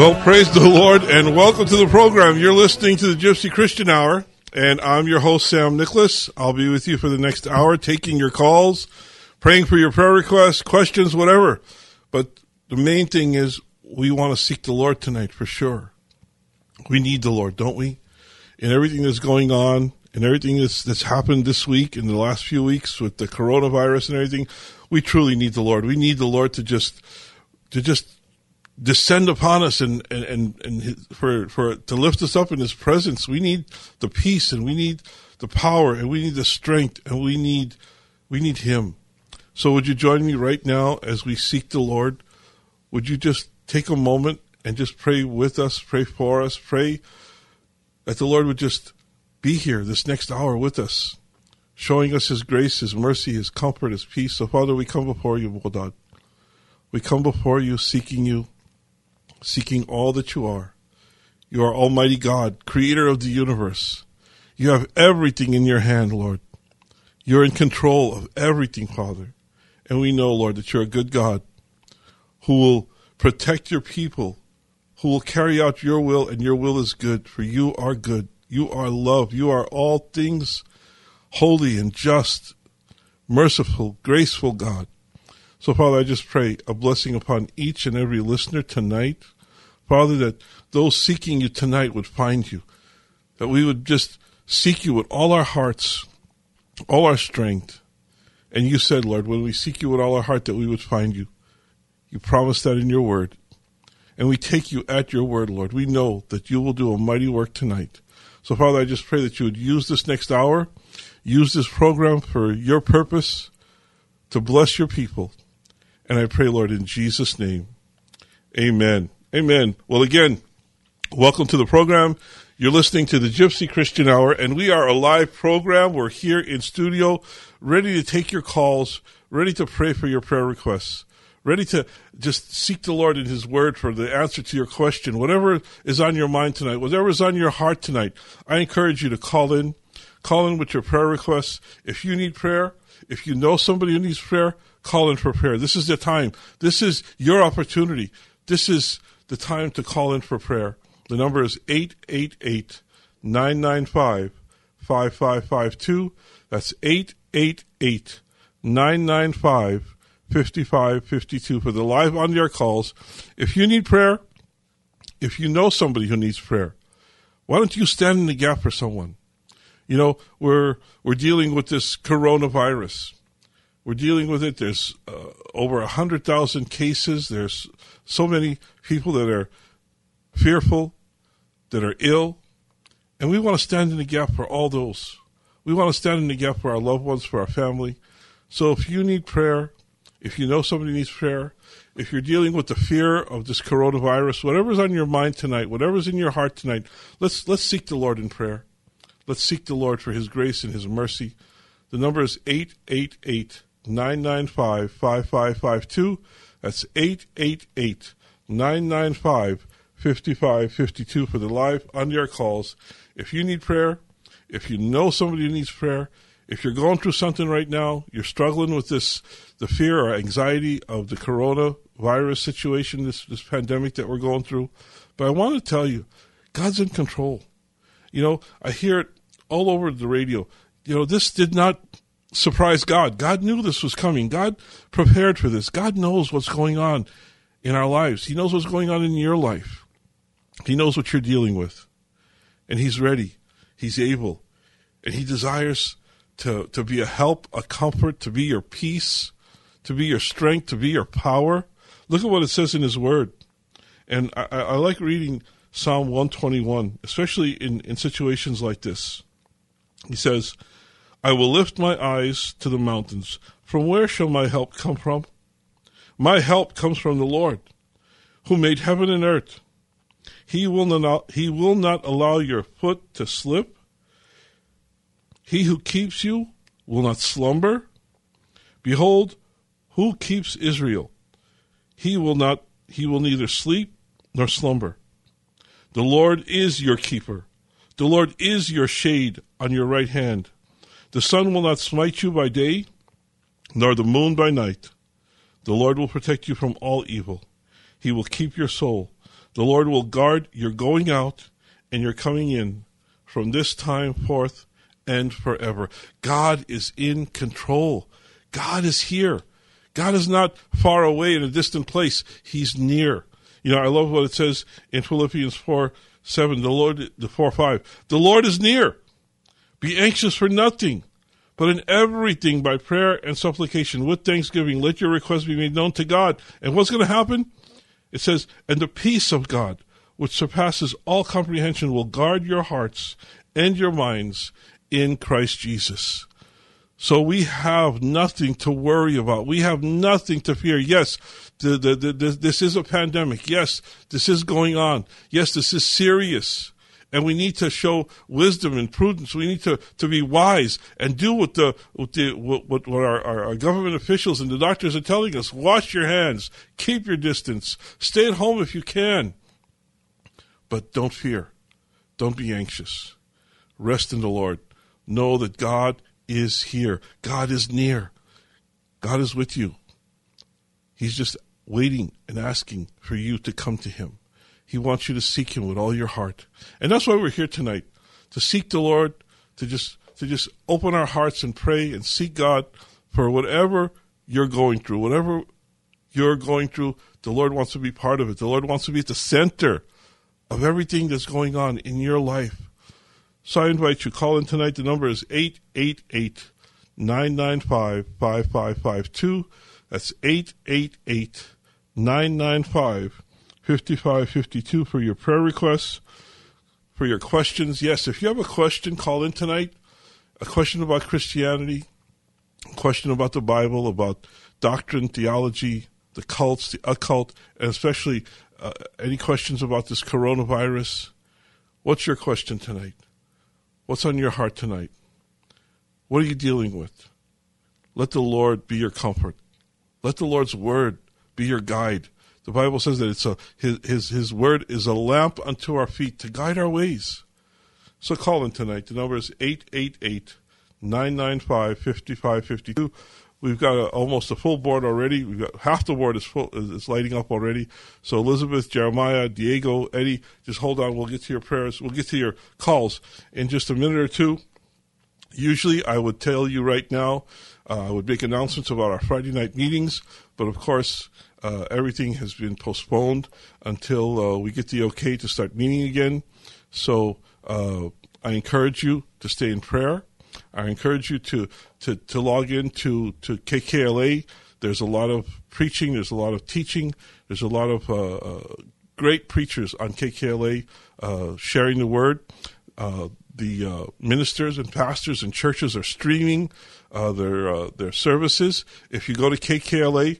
Well, praise the Lord and welcome to the program. You're listening to the Gypsy Christian Hour, and I'm your host, Sam Nicholas. I'll be with you for the next hour, taking your calls, praying for your prayer requests, questions, whatever. But the main thing is we want to seek the Lord tonight for sure. We need the Lord, don't we? In everything that's going on, and everything that's, that's happened this week, in the last few weeks with the coronavirus and everything, we truly need the Lord. We need the Lord to just, to just descend upon us and, and, and, and his, for, for, to lift us up in his presence. We need the peace and we need the power and we need the strength and we need, we need him. So would you join me right now as we seek the Lord? Would you just take a moment and just pray with us, pray for us, pray that the Lord would just be here this next hour with us, showing us his grace, his mercy, his comfort, his peace. So Father, we come before you, god We come before you seeking you seeking all that you are. You are Almighty God, creator of the universe. You have everything in your hand, Lord. You're in control of everything, Father. And we know, Lord, that you're a good God who will protect your people, who will carry out your will, and your will is good, for you are good. You are love. You are all things holy and just, merciful, graceful God. So, Father, I just pray a blessing upon each and every listener tonight. Father, that those seeking you tonight would find you. That we would just seek you with all our hearts, all our strength. And you said, Lord, when we seek you with all our heart, that we would find you. You promised that in your word. And we take you at your word, Lord. We know that you will do a mighty work tonight. So, Father, I just pray that you would use this next hour, use this program for your purpose to bless your people. And I pray, Lord, in Jesus' name. Amen. Amen. Well, again, welcome to the program. You're listening to the Gypsy Christian Hour, and we are a live program. We're here in studio, ready to take your calls, ready to pray for your prayer requests, ready to just seek the Lord in His Word for the answer to your question. Whatever is on your mind tonight, whatever is on your heart tonight, I encourage you to call in. Call in with your prayer requests. If you need prayer, if you know somebody who needs prayer, call and prepare. This is the time. This is your opportunity. This is the time to call in for prayer. The number is 888 995 5552. That's 888 995 5552 for the live on air calls. If you need prayer, if you know somebody who needs prayer, why don't you stand in the gap for someone? You know, we're we're dealing with this coronavirus. We're dealing with it. There's uh, over a hundred thousand cases. There's so many people that are fearful, that are ill, and we want to stand in the gap for all those. We want to stand in the gap for our loved ones, for our family. So if you need prayer, if you know somebody needs prayer, if you're dealing with the fear of this coronavirus, whatever's on your mind tonight, whatever's in your heart tonight, let's let's seek the Lord in prayer. Let's seek the Lord for his grace and his mercy. The number is 888 995 5552. That's 888 995 5552 for the live on air calls. If you need prayer, if you know somebody who needs prayer, if you're going through something right now, you're struggling with this, the fear or anxiety of the coronavirus situation, this, this pandemic that we're going through. But I want to tell you, God's in control. You know, I hear it all over the radio. You know, this did not surprise God. God knew this was coming. God prepared for this. God knows what's going on in our lives. He knows what's going on in your life. He knows what you're dealing with. And He's ready. He's able. And He desires to, to be a help, a comfort, to be your peace, to be your strength, to be your power. Look at what it says in His Word. And I, I like reading Psalm 121, especially in, in situations like this. He says, I will lift my eyes to the mountains. From where shall my help come from? My help comes from the Lord, who made heaven and earth. He will not, he will not allow your foot to slip. He who keeps you will not slumber. Behold, who keeps Israel? He will not he will neither sleep nor slumber. The Lord is your keeper. The Lord is your shade on your right hand. The sun will not smite you by day, nor the moon by night. The Lord will protect you from all evil. He will keep your soul. The Lord will guard your going out and your coming in from this time forth and forever. God is in control. God is here. God is not far away in a distant place. He's near. You know, I love what it says in Philippians 4 7, the Lord, the 4 5. The Lord is near. Be anxious for nothing, but in everything by prayer and supplication with thanksgiving, let your requests be made known to God. And what's going to happen? It says, and the peace of God, which surpasses all comprehension, will guard your hearts and your minds in Christ Jesus. So we have nothing to worry about. We have nothing to fear. Yes, the, the, the, this is a pandemic. Yes, this is going on. Yes, this is serious. And we need to show wisdom and prudence. We need to, to be wise and do what the what the what, what our, our, our government officials and the doctors are telling us. Wash your hands, keep your distance, stay at home if you can. But don't fear. Don't be anxious. Rest in the Lord. Know that God is here. God is near. God is with you. He's just waiting and asking for you to come to Him. He wants you to seek Him with all your heart. And that's why we're here tonight to seek the Lord, to just to just open our hearts and pray and seek God for whatever you're going through, whatever you're going through, the Lord wants to be part of it. The Lord wants to be at the center of everything that's going on in your life. So I invite you, call in tonight. The number is 888 995 5552. That's 888 995 5552 for your prayer requests, for your questions. Yes, if you have a question, call in tonight. A question about Christianity, a question about the Bible, about doctrine, theology, the cults, the occult, and especially uh, any questions about this coronavirus. What's your question tonight? What's on your heart tonight? What are you dealing with? Let the Lord be your comfort. Let the Lord's word be your guide. The Bible says that it's a his his his word is a lamp unto our feet to guide our ways. So call in tonight. The number is 888 995 5552. We've got a, almost a full board already. We've got half the board is full is lighting up already. So Elizabeth, Jeremiah, Diego, Eddie, just hold on. We'll get to your prayers. We'll get to your calls in just a minute or two. Usually, I would tell you right now. Uh, I would make announcements about our Friday night meetings, but of course, uh, everything has been postponed until uh, we get the okay to start meeting again. So uh, I encourage you to stay in prayer. I encourage you to, to, to log in to, to KKLA. There's a lot of preaching, there's a lot of teaching, there's a lot of uh, uh, great preachers on KKLA uh, sharing the word. The ministers and pastors and churches are streaming their their services. If you go to KKLA,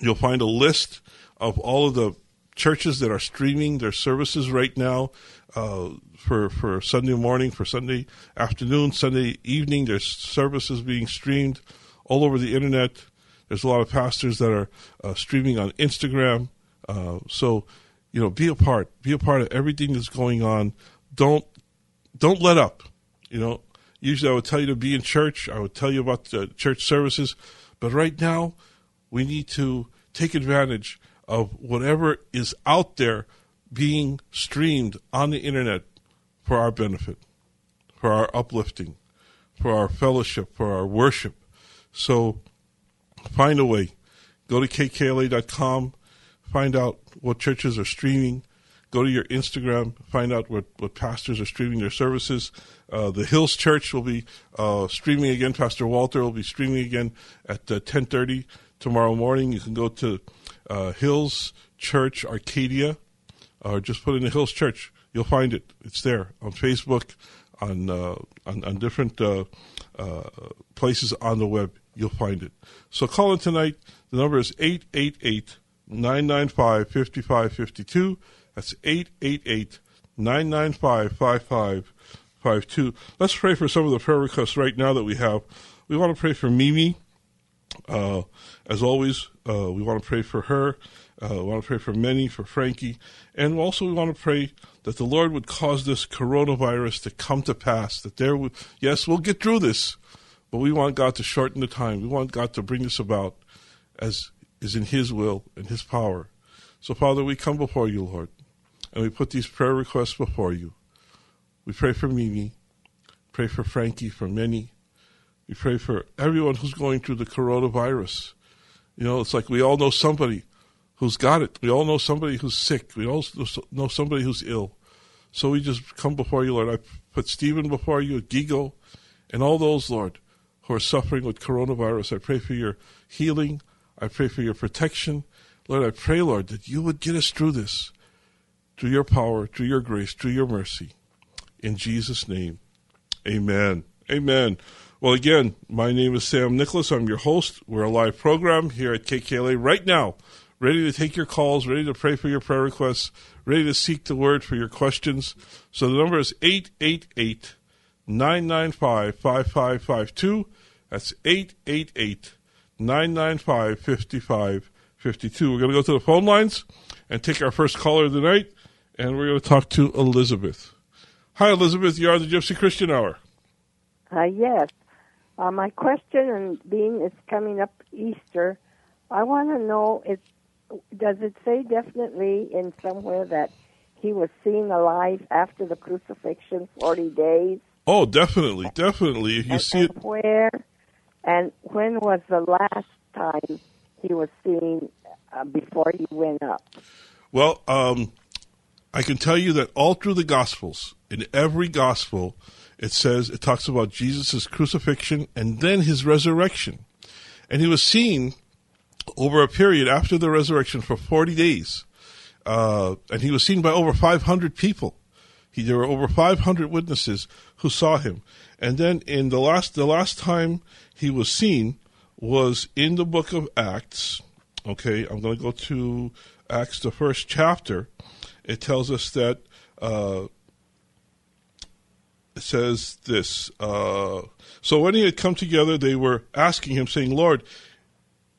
you'll find a list of all of the churches that are streaming their services right now uh, for for Sunday morning, for Sunday afternoon, Sunday evening. There's services being streamed all over the internet. There's a lot of pastors that are uh, streaming on Instagram. Uh, so, you know, be a part. Be a part of everything that's going on. Don't don't let up. You know, usually I would tell you to be in church. I would tell you about the church services, but right now we need to take advantage of whatever is out there being streamed on the internet for our benefit, for our uplifting, for our fellowship, for our worship. So find a way. Go to kkla.com, find out what churches are streaming. Go to your Instagram, find out what, what pastors are streaming their services. Uh, the Hills Church will be uh, streaming again. Pastor Walter will be streaming again at uh, 10.30 tomorrow morning. You can go to uh, Hills Church Arcadia, or just put in the Hills Church. You'll find it. It's there on Facebook, on uh, on, on, different uh, places on the web. You'll find it. So call in tonight. The number is 888 995 5552. That's 888 995 5552. Let's pray for some of the prayer requests right now that we have. We want to pray for Mimi. Uh, as always, uh, we want to pray for her. Uh, we want to pray for many, for Frankie. And also, we want to pray that the Lord would cause this coronavirus to come to pass. That there would, yes, we'll get through this, but we want God to shorten the time. We want God to bring this about as is in His will and His power. So, Father, we come before you, Lord, and we put these prayer requests before you. We pray for Mimi, pray for Frankie, for many. We pray for everyone who's going through the coronavirus. You know, it's like we all know somebody who's got it. We all know somebody who's sick. We all know somebody who's ill. So we just come before you, Lord. I put Stephen before you, Gigo, and all those, Lord, who are suffering with coronavirus. I pray for your healing. I pray for your protection. Lord, I pray, Lord, that you would get us through this, through your power, through your grace, through your mercy. In Jesus' name, amen. Amen. Well, again, my name is Sam Nicholas. I'm your host. We're a live program here at KKLA right now, ready to take your calls, ready to pray for your prayer requests, ready to seek the word for your questions. So the number is 888 995 5552. That's 888 995 5552. We're going to go to the phone lines and take our first caller of the night, and we're going to talk to Elizabeth. Hi, Elizabeth. You are the Gypsy Christian Hour. Uh, yes. Uh, my question, and being it's coming up Easter, I want to know: it, does it say definitely in somewhere that he was seen alive after the crucifixion, forty days? Oh, definitely, definitely. If you and, see and it, where and when was the last time he was seen uh, before he went up? Well, um, I can tell you that all through the Gospels, in every Gospel, it says it talks about Jesus' crucifixion and then his resurrection, and he was seen over a period after the resurrection for forty days, uh, and he was seen by over five hundred people. He, there were over 500 witnesses who saw him. And then in the last the last time he was seen was in the book of Acts. Okay, I'm going to go to Acts, the first chapter. It tells us that uh, says this. Uh, so when he had come together, they were asking him, saying, Lord,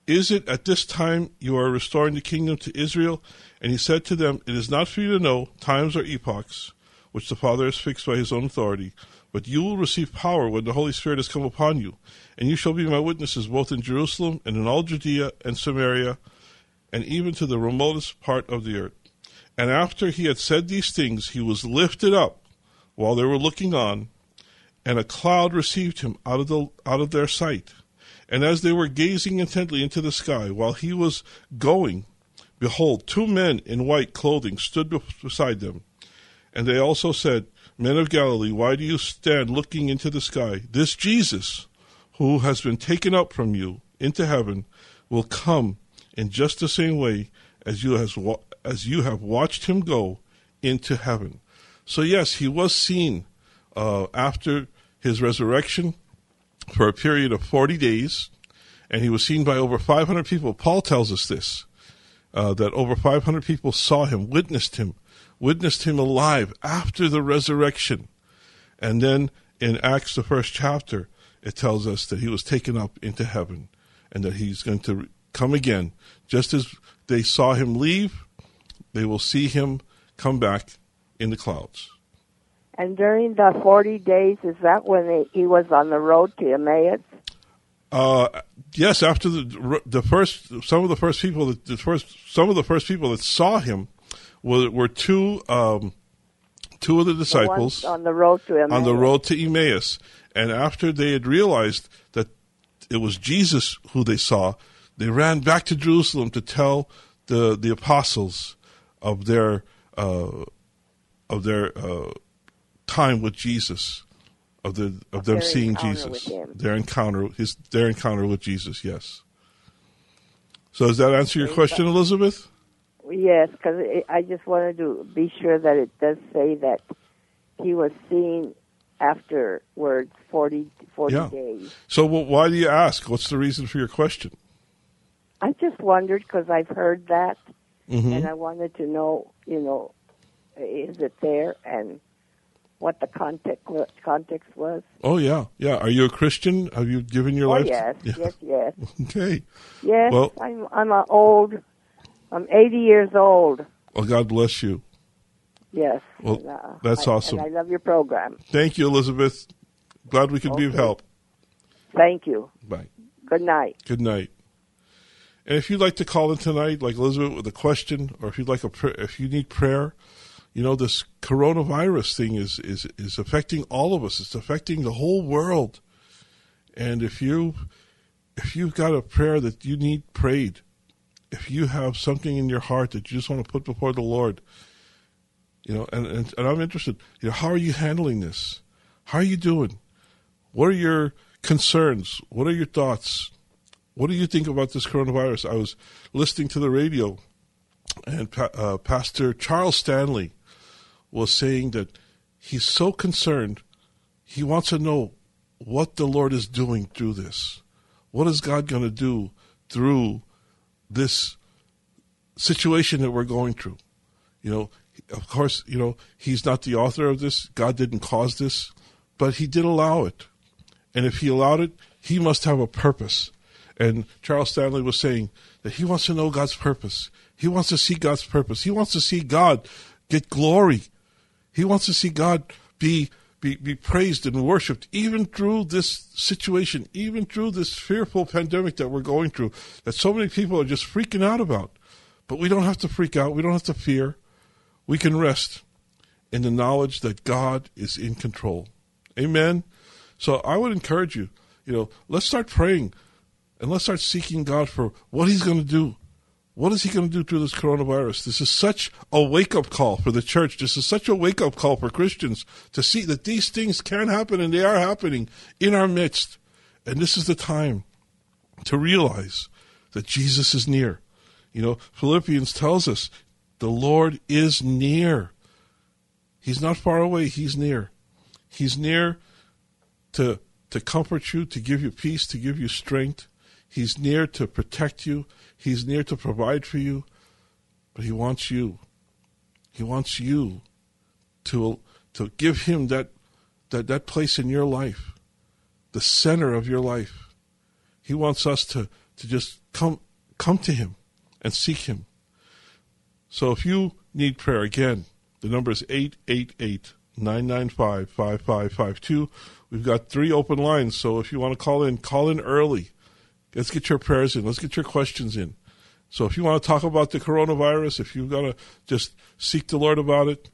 is it at this time you are restoring the kingdom to Israel? And he said to them, It is not for you to know times or epochs which the Father has fixed by his own authority. But you will receive power when the Holy Spirit has come upon you, and you shall be my witnesses both in Jerusalem and in all Judea and Samaria, and even to the remotest part of the earth. And after he had said these things, he was lifted up while they were looking on, and a cloud received him out of, the, out of their sight. And as they were gazing intently into the sky, while he was going, behold, two men in white clothing stood beside them. And they also said, Men of Galilee, why do you stand looking into the sky? This Jesus, who has been taken up from you into heaven, will come in just the same way as you, has, as you have watched him go into heaven. So, yes, he was seen uh, after his resurrection for a period of 40 days, and he was seen by over 500 people. Paul tells us this uh, that over 500 people saw him, witnessed him, witnessed him alive after the resurrection. And then in Acts, the first chapter, it tells us that he was taken up into heaven and that he's going to come again. Just as they saw him leave, they will see him come back in the clouds. And during the 40 days, is that when he was on the road to Emmaus? Uh, yes, after the the first, some of the first people that the first, some of the first people that saw him were, were two um, two of the The disciples ones on the road to Emmaus. on the road to Emmaus. And after they had realized that it was Jesus who they saw, they ran back to Jerusalem to tell the the apostles of their uh, of their uh, time with Jesus, of the of them their seeing Jesus, their encounter his their encounter with Jesus. Yes. So does that answer your question, Elizabeth? Yes, because I just wanted to be sure that it does say that he was seen afterwards 40, 40 Yeah. days. So well, why do you ask? What's the reason for your question? I just wondered because I've heard that, Mm-hmm. and I wanted to know, you know, is it there and what the context context was. Oh yeah, yeah. Are you a Christian? Have you given your Oh life? yes, Yeah. yes, yes, Okay. yes. Well- I'm I'm a old. I'm 80 years old. Well, God bless you. Yes. Well, And, uh, that's I- awesome. I love your program. Thank you, Elizabeth. Glad we could be of help. Thank you. Bye. Good night. Good night. And if you'd like to call in tonight, like Elizabeth, with a question, or if you'd like a, pr- if you need prayer, you know this coronavirus thing is is is affecting all of us. It's affecting the whole world. And if you if you've got a prayer that you need prayed, if you have something in your heart that you just want to put before the Lord, you know, and, and, and I'm interested, you know, how are you handling this? How are you doing? What are your concerns? What are your thoughts? What do you think about this coronavirus? I was listening to the radio, and uh, Pastor Charles Stanley was saying that he's so concerned. He wants to know what the Lord is doing through this. What is God going to do through this situation that we're going through? You know, of course, you know, he's not the author of this. God didn't cause this, but he did allow it. And if he allowed it, he must have a purpose. And Charles Stanley was saying that he wants to know God's purpose. He wants to see God's purpose. He wants to see God get glory. He wants to see God be be, be praised and worshipped even through this situation, even through this fearful pandemic that we're going through, that so many people are just freaking out about. But we don't have to freak out. We don't have to fear. We can rest in the knowledge that God is in control. Amen. So I would encourage you, you know, let's start praying and let's start seeking God for what He's going to do. What is He going to do through this coronavirus? This is such a wake up call for the church. This is such a wake up call for Christians to see that these things can happen and they are happening in our midst. And this is the time to realize that Jesus is near. You know, Philippians tells us the Lord is near. He's not far away, He's near. He's near to, to comfort you, to give you peace, to give you strength. He's near to protect you. He's near to provide for you. But He wants you. He wants you to, to give Him that, that, that place in your life, the center of your life. He wants us to, to just come, come to Him and seek Him. So if you need prayer, again, the number is 888 995 5552. We've got three open lines, so if you want to call in, call in early. Let's get your prayers in. Let's get your questions in. So if you want to talk about the coronavirus, if you've got to just seek the Lord about it,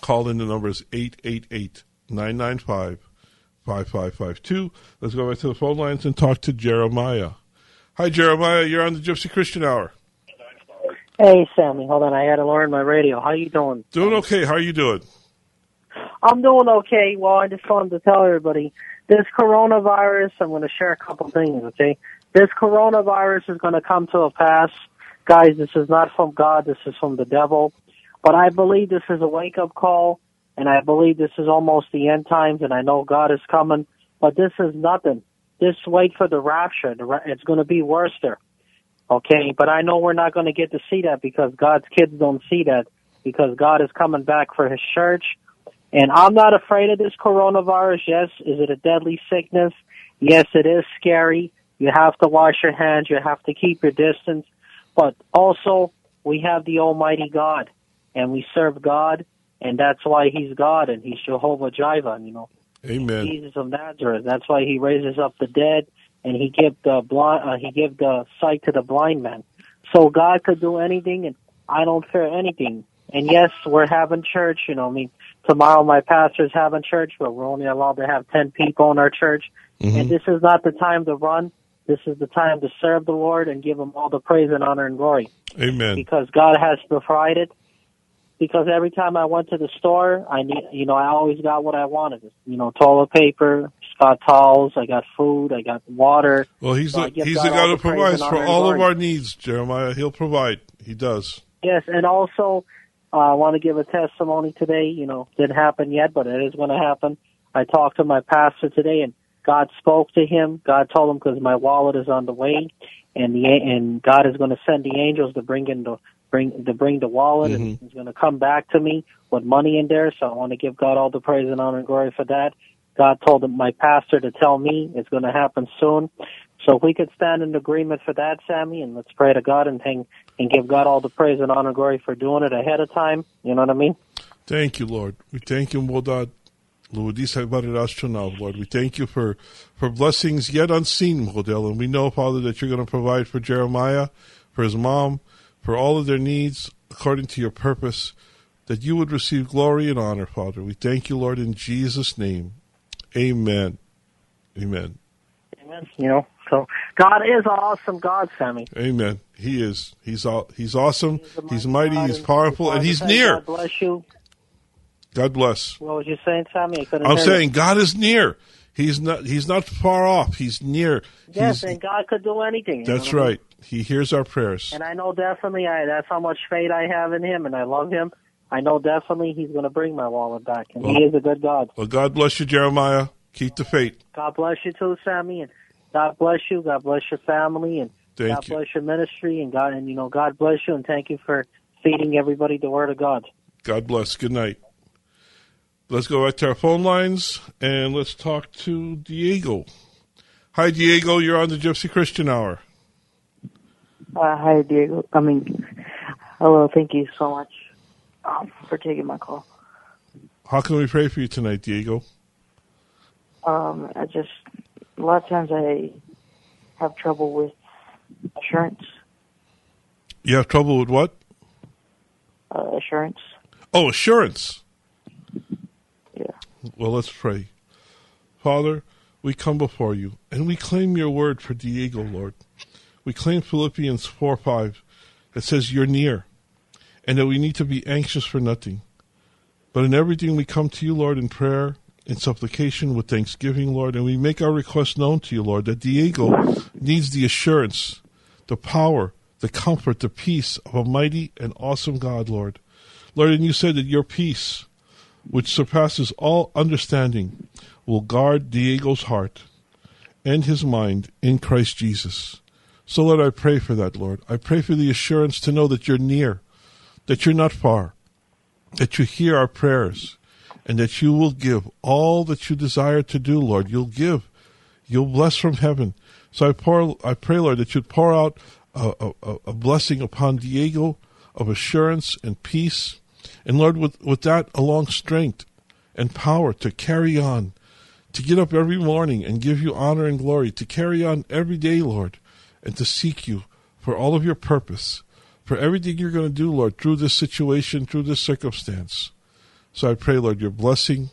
call in. The number is 888 995 5552. Let's go back to the phone lines and talk to Jeremiah. Hi, Jeremiah. You're on the Gypsy Christian Hour. Hey, Sammy. Hold on. I got to learn my radio. How you doing? Doing okay. How are you doing? I'm doing okay. Well, I just wanted to tell everybody this coronavirus. I'm going to share a couple things. Okay, this coronavirus is going to come to a pass, guys. This is not from God. This is from the devil. But I believe this is a wake up call, and I believe this is almost the end times. And I know God is coming, but this is nothing. Just wait for the rapture. It's going to be worse there. Okay, but I know we're not going to get to see that because God's kids don't see that because God is coming back for His church. And I'm not afraid of this coronavirus. Yes, is it a deadly sickness? Yes, it is scary. You have to wash your hands. You have to keep your distance. But also, we have the Almighty God, and we serve God, and that's why He's God, and He's Jehovah Jireh. You know, Amen. Jesus of Nazareth. That's why He raises up the dead, and He give the blind. Uh, he give the sight to the blind man. So God could do anything, and I don't fear anything. And yes, we're having church. You know, I mean, tomorrow my pastor's having church, but we're only allowed to have 10 people in our church. Mm-hmm. And this is not the time to run. This is the time to serve the Lord and give him all the praise and honor and glory Amen. because God has provided. Because every time I went to the store, I need, you know, I always got what I wanted. You know, toilet paper, got towels, I got food, I got water. Well, he's So the, he's God the God who provides for all of our needs, Jeremiah. He'll provide. He does. Yes, and also uh, I want to give a testimony today. You know, didn't happen yet, but it is going to happen. I talked to my pastor today, and God spoke to him. God told him because my wallet is on the way, and the and God is going to send the angels to bring in the bring to bring the wallet, and mm-hmm. He's going to come back to me with money in there. So I want to give God all the praise and honor and glory for that. God told him, my pastor to tell me it's going to happen soon. So if we could stand in agreement for that, Sammy, and let's pray to God and thank and give God all the praise and honor and glory for doing it ahead of time. You know what I mean? Thank you, Lord. We thank you, Lord, we thank you for, for blessings yet unseen, Model, and we know, Father, that you're going to provide for Jeremiah, for his mom, for all of their needs according to your purpose, that you would receive glory and honor, Father. We thank you, Lord, in Jesus' name. Amen. Amen. Amen. You know, so God is awesome God, Sammy. Amen. He is. He's all, he's awesome. He's mighty He's powerful, and he's near. God bless you. God bless. What was you saying, couldn't I'm you. saying God is near. He's not. He's not far off. He's near. Yes, He's- and God could do anything. you know that's what I mean? right. He hears our prayers. And I know definitely I that's how much faith I have in him and I love him. I know definitely he's going to bring my wallet back and he is a good God. Well, God bless you, Jeremiah. Keep the faith. God bless you too, Sammy, and God bless you. God bless your family, and Thank God you. bless your ministry, and God and you know God bless you, and thank you for feeding everybody the Word of God. God bless. Good night. Let's go back to our phone lines and let's talk to Diego. Hi, Diego. You're on the Gypsy Christian Hour. Uh, hi, Diego. I mean, hello. Thank you so much um, for taking my call. How can we pray for you tonight, Diego? Um, I just a lot of times I have trouble with assurance. You have trouble with what? Uh, assurance. Oh, assurance. Well, let's pray. Father, we come before you and we claim your word for Diego, Lord. We claim Philippians 4 5 that says you're near and that we need to be anxious for nothing. But in everything we come to you, Lord, in prayer, in supplication, with thanksgiving, Lord, and we make our request known to you, Lord, that Diego needs the assurance, the power, the comfort, the peace of a mighty and awesome God, Lord. Lord, and you said that your peace, which surpasses all understanding, will guard Diego's heart and his mind in Christ Jesus. So, Lord, I pray for that, Lord. I pray for the assurance to know that you're near, that you're not far, that you hear our prayers, and that you will give all that you desire to do, Lord. You'll give. You'll bless from heaven. So I pour, I pray, Lord, that you'd pour out a, a, a blessing upon Diego of assurance and peace. And Lord, with, with that along strength and power to carry on, to get up every morning and give you honor and glory, to carry on every day, Lord, and to seek you for all of your purpose, for everything you're going to do, Lord, through this situation, through this circumstance. So I pray, Lord, your blessing.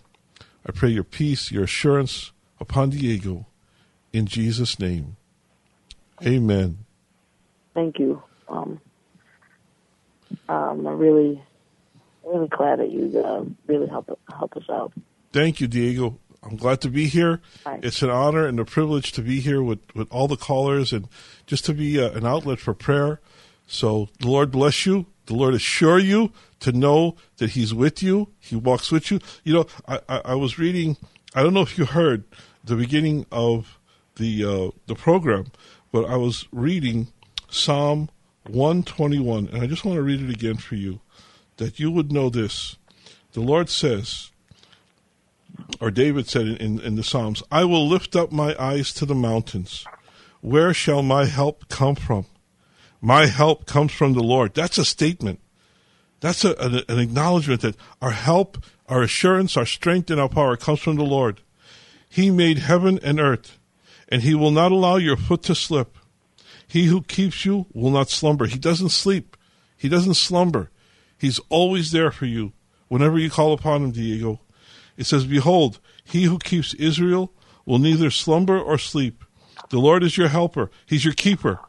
I pray your peace, your assurance upon Diego. In Jesus' name. Amen. Thank you. Um, um, I'm really, really glad that you uh, really help help us out. Thank you, Diego. I'm glad to be here. Hi. It's an honor and a privilege to be here with, with all the callers and just to be uh, an outlet for prayer. So the Lord bless you. The Lord assure you to know that He's with you. He walks with you. You know, I, I, I was reading. I don't know if you heard the beginning of the uh, the program, but I was reading Psalm 121, and I just want to read it again for you, that you would know this. The Lord says, or David said in, in, the Psalms, I will lift up my eyes to the mountains. Where shall my help come from? My help comes from the Lord. That's a statement. That's a, an, an acknowledgement that our help, our assurance, our strength, and our power comes from the Lord. He made heaven and earth, and He will not allow your foot to slip. He who keeps you will not slumber. He doesn't sleep. He doesn't slumber. He's always there for you whenever you call upon him, Diego. It says, Behold, he who keeps Israel will neither slumber or sleep. The Lord is your helper, he's your keeper.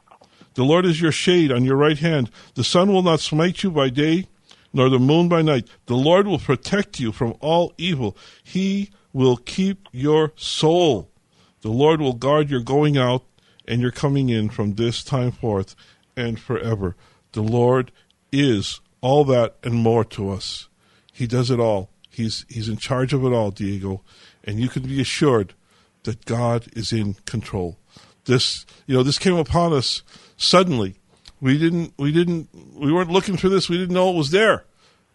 The Lord is your shade on your right hand. The sun will not smite you by day, nor the moon by night. The Lord will protect you from all evil. He will keep your soul. The Lord will guard your going out and your coming in from this time forth and forever. The Lord is all that and more to us. He does it all. He's he's in charge of it all, Diego, and you can be assured that God is in control. This you know this came upon us suddenly. We didn't we didn't we weren't looking for this. We didn't know it was there.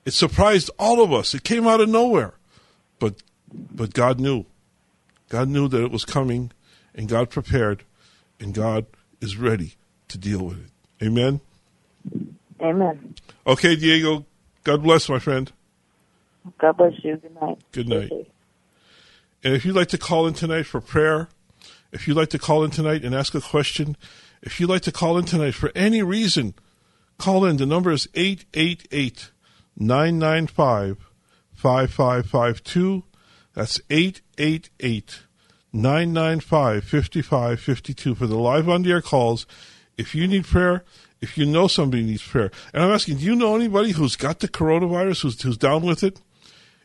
It surprised all of us. It came out of nowhere. But but God knew. God knew that it was coming and God prepared and God is ready to deal with it. Amen. Amen. Okay, Diego. God bless, my friend. God bless you. Good night. Good night. And if you'd like to call in tonight for prayer, if you'd like to call in tonight and ask a question, if you'd like to call in tonight for any reason, call in. The number is 888 995 5552. That's 888 995 5552 for the live on the air calls. If you need prayer, if you know somebody needs prayer, and I'm asking, do you know anybody who's got the coronavirus, who's, who's down with it?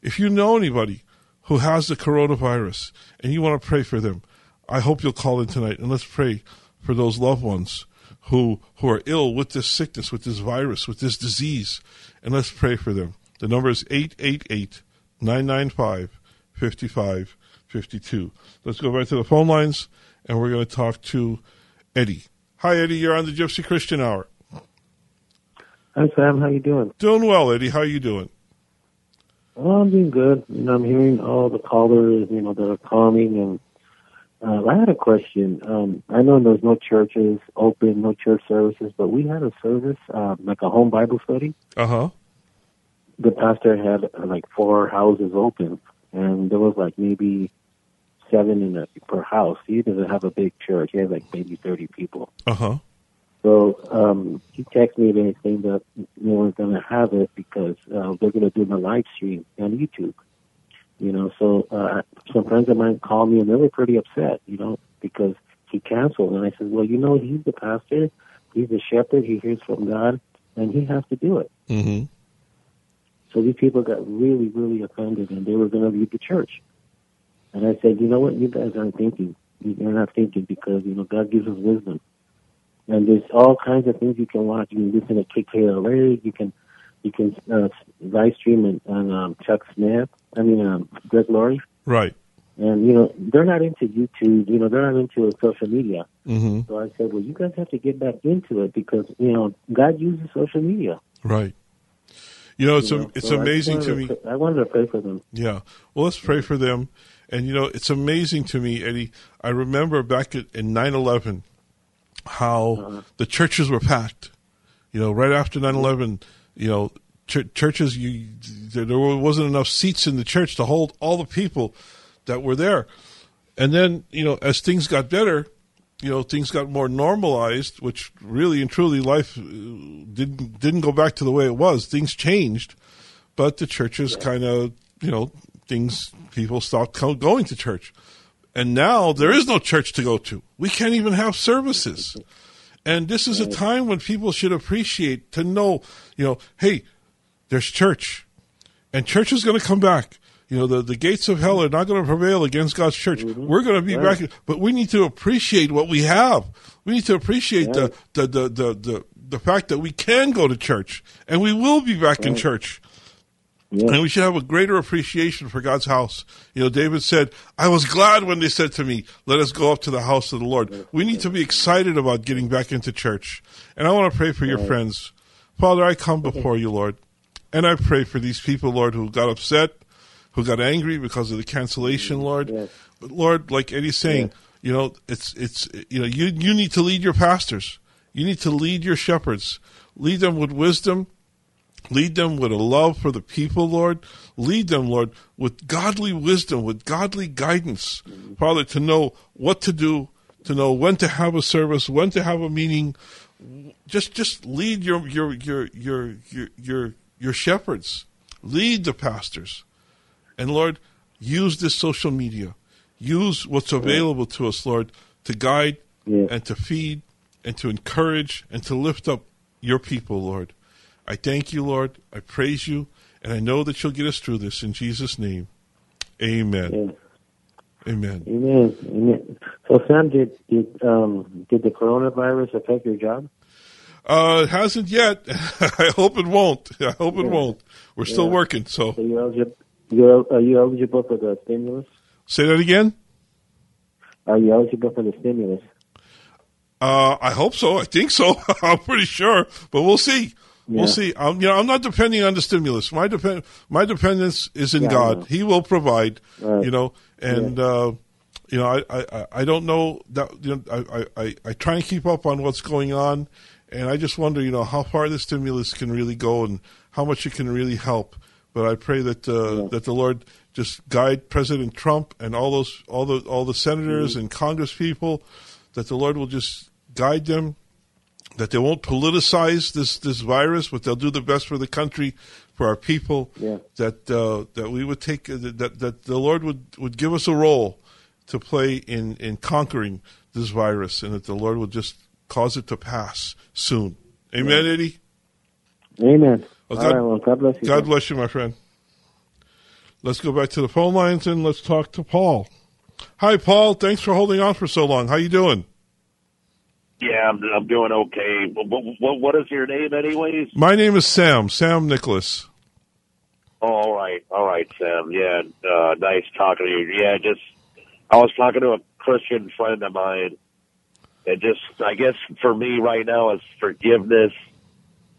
If you know anybody who has the coronavirus and you want to pray for them, I hope you'll call in tonight and let's pray for those loved ones who who are ill with this sickness, with this virus, with this disease, and let's pray for them. The number is 888 995 5552. Let's go right to the phone lines and we're going to talk to Eddie. Hi, Eddie. You're on the Gypsy Christian Hour. Hi, Sam. How you doing? Doing well, Eddie. How you doing? Well, I'm doing good. You know, I'm hearing all the callers, you know, that are calling, and uh, I had a question. Um, I know there's no churches open, no church services, but we had a service, uh, like a home Bible study. Uh huh. The pastor had uh, like four houses open, and there was like maybe seven in a, per house. He doesn't have a big church. He has like maybe 30 people. Uh huh. So um, he texted me and saying that they weren't going to have it because uh, they're going to do the live stream on YouTube. You know, so uh, some friends of mine called me and they were pretty upset. You know, because he canceled. And I said, well, you know, he's the pastor, he's the shepherd, he hears from God, and he has to do it. Mm-hmm. So these people got really, really offended, and they were going to leave the church. And I said, you know what, you guys aren't thinking. You're not thinking because you know God gives us wisdom. And there's all kinds of things you can watch. You can listen to KKLA. You can you can uh, live stream on um, Chuck Smith. I mean, um, Greg Laurie. Right. And you know they're not into YouTube. You know they're not into social media. Mm-hmm. So I said, well, you guys have to get back into it because you know God uses social media. Right. You know, it's you a, know? it's So amazing to me. I wanted to pray for them. Yeah. Well, let's pray for them. And, you know, it's amazing to me, Eddie. I remember back at, in 9 11 how the churches were packed. You know, right after 9 11, you know, ch- churches, you, there, wasn't enough seats in the church to hold all the people that were there. And then, you know, as things got better, you know, things got more normalized, which really and truly life uh, didn't didn't go back to the way it was. Things changed, but the churches kind of, you know, things people stopped going to church, and now there is no church to go to. We can't even have services, and this is a time when people should appreciate to know, you know, hey, there's church, and church is going to come back. You know, the, the gates of hell are not going to prevail against God's church. Mm-hmm. We're going to be Right. back, but we need to appreciate what we have. We need to appreciate the, the, the, the, the, the fact that we can go to church and we will be back in church. Yeah. And we should have a greater appreciation for God's house. You know, David said, I was glad when they said to me, let us go up to the house of the Lord. We need to be excited about getting back into church. And I want to pray for your friends. Father, I come before you, Lord, and I pray for these people, Lord, who got upset, who got angry because of the cancellation, mm, Lord. Yes. But Lord, like Eddie's saying, you know, it's it's you know, you you need to lead your pastors. You need to lead your shepherds. Lead them with wisdom. Lead them with a love for the people, Lord. Lead them, Lord, with godly wisdom, with godly guidance, Father, to know what to do, to know when to have a service, when to have a meeting. Just just lead your your your your your your, your shepherds lead the pastors. And Lord, use this social media. Use what's available to us, Lord, to guide Yeah. and to feed and to encourage and to lift up your people, Lord. I thank you, Lord. I praise you. And I know that you'll get us through this in Jesus' name. Amen. Yeah. Amen. Amen. Amen. So, Sam, did did um did the coronavirus affect your job? Uh, it hasn't yet. I hope it won't. I hope it won't. We're still working. So So you're eligible. You're are you eligible for the stimulus? say that again. Are you eligible for the stimulus? Uh, I hope so. I think so. I'm pretty sure, but we'll see. We'll see. I'm, you know, I'm not depending on the stimulus. My depend, my dependence is in Yeah, God. He will provide. Right. You know, and uh, you know, I, I, I- don't know that. You know, I, I- I, I try and keep up on what's going on, and I just wonder, you know, how far the stimulus can really go and how much it can really help. But I pray that uh, that the Lord just guide President Trump and all those all the all the senators Mm-hmm. and Congress people, that the Lord will just guide them that they won't politicize this this virus, but they'll do the best for the country, for our people. Yeah. That uh, that we would take uh, that that the Lord would, would give us a role to play in in conquering this virus, and that the Lord would just cause it to pass soon. Amen, Eddie. Amen. Well, right. Well, God bless you. God sir. bless you, my friend. Let's go back to the phone lines and let's talk to Paul. Hi, Paul. Thanks for holding on for so long. How you doing? Yeah, I'm, I'm doing okay. What, what, what is your name, anyways? My name is Sam. Sam Nicholas. Oh, all right, all right, Sam. Yeah, uh, nice talking to you. Yeah, just I was talking to a Christian friend of mine, and just I guess for me right now is forgiveness,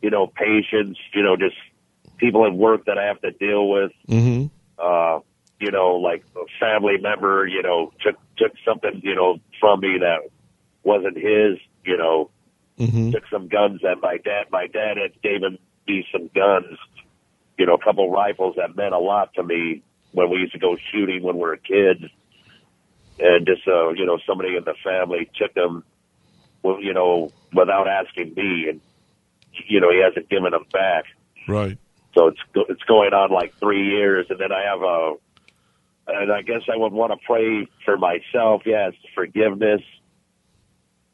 you know, patience, you know, just people at work that I have to deal with. Mm-hmm. uh, you know, like a family member, you know, took took something, you know, from me that wasn't his, you know, Mm-hmm. took some guns that my dad my dad had him me some guns, you know, a couple rifles that meant a lot to me when we used to go shooting when we were kids. And just uh, you know, somebody in the family took them well, you know, without asking me and you know, he hasn't given them back. Right. So it's it's going on like three years, and then I have a, and I guess I would want to pray for myself. Yes, forgiveness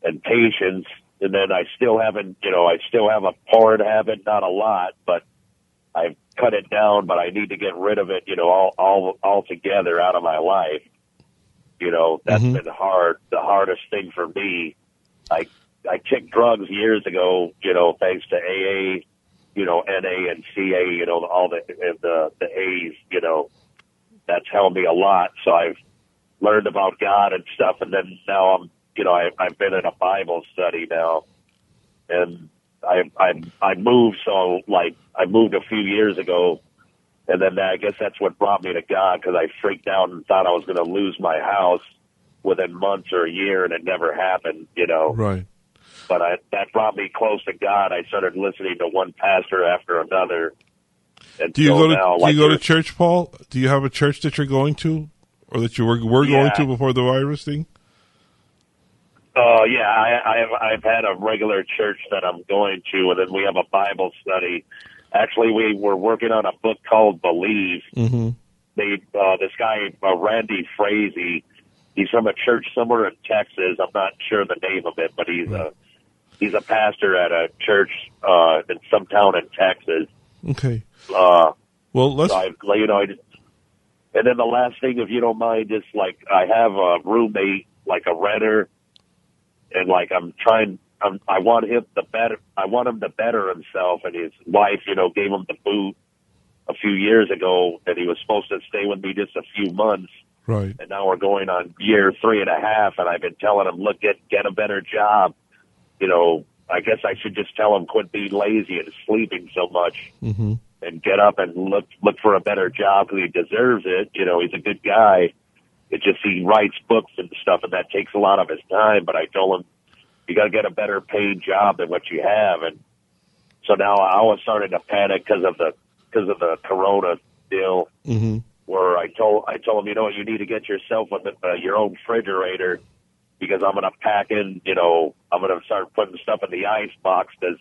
and patience, and then I still haven't, you know, I still have a porn habit, not a lot, but I've cut it down. But I need to get rid of it, you know, all all altogether out of my life. You know, that's Mhm. been hard. The hardest thing for me. I I kicked drugs years ago, you know, thanks to AA you know, NA and CA, you know, all the and the the A's, you know, that's helped me a lot. So I've learned about God and stuff, and then now I'm, you know, I, I've been in a Bible study now, and I I I moved so like I moved a few years ago, and then I guess that's what brought me to God because I freaked out and thought I was going to lose my house within months or a year, and it never happened, you know Right. but I, that brought me close to God. I started listening to one pastor after another. And Do you go to now, Do like you go to church, Paul? Do you have a church that you're going to, or that you were were going to before the virus thing? Uh, yeah, I, I've I've had a regular church that I'm going to, and then we have a Bible study. Actually, we were working on a book called Believe. Mm-hmm. They uh, this guy uh, Randy Frazee, he's from a church somewhere in Texas. I'm not sure the name of it, but he's a he's a pastor at a church uh, in some town in Texas. Okay. Uh, Well, let's. So I, you know, I just, and then the last thing, if you don't mind, is like I have a roommate, like a renter, and like I'm trying, I'm, I want him the better, I want him to better himself, and his wife, you know, gave him the boot a few years ago, and he was supposed to stay with me just a few months, Right. and now we're going on year three and a half, and I've been telling him, look, get get a better job, you know. I guess I should just tell him quit being lazy and sleeping so much Mm-hmm. and get up and look look for a better job because he deserves it. You know, he's a good guy. It just he writes books and stuff, and that takes a lot of his time. But I told him you got to get a better paid job than what you have, and so now I was starting to panic because of the because of the Corona deal. Mm-hmm. Where I told I told him, you know, what, you need to get yourself with uh, your own refrigerator because I'm going to pack in. You know, I'm going to start putting stuff in the ice box because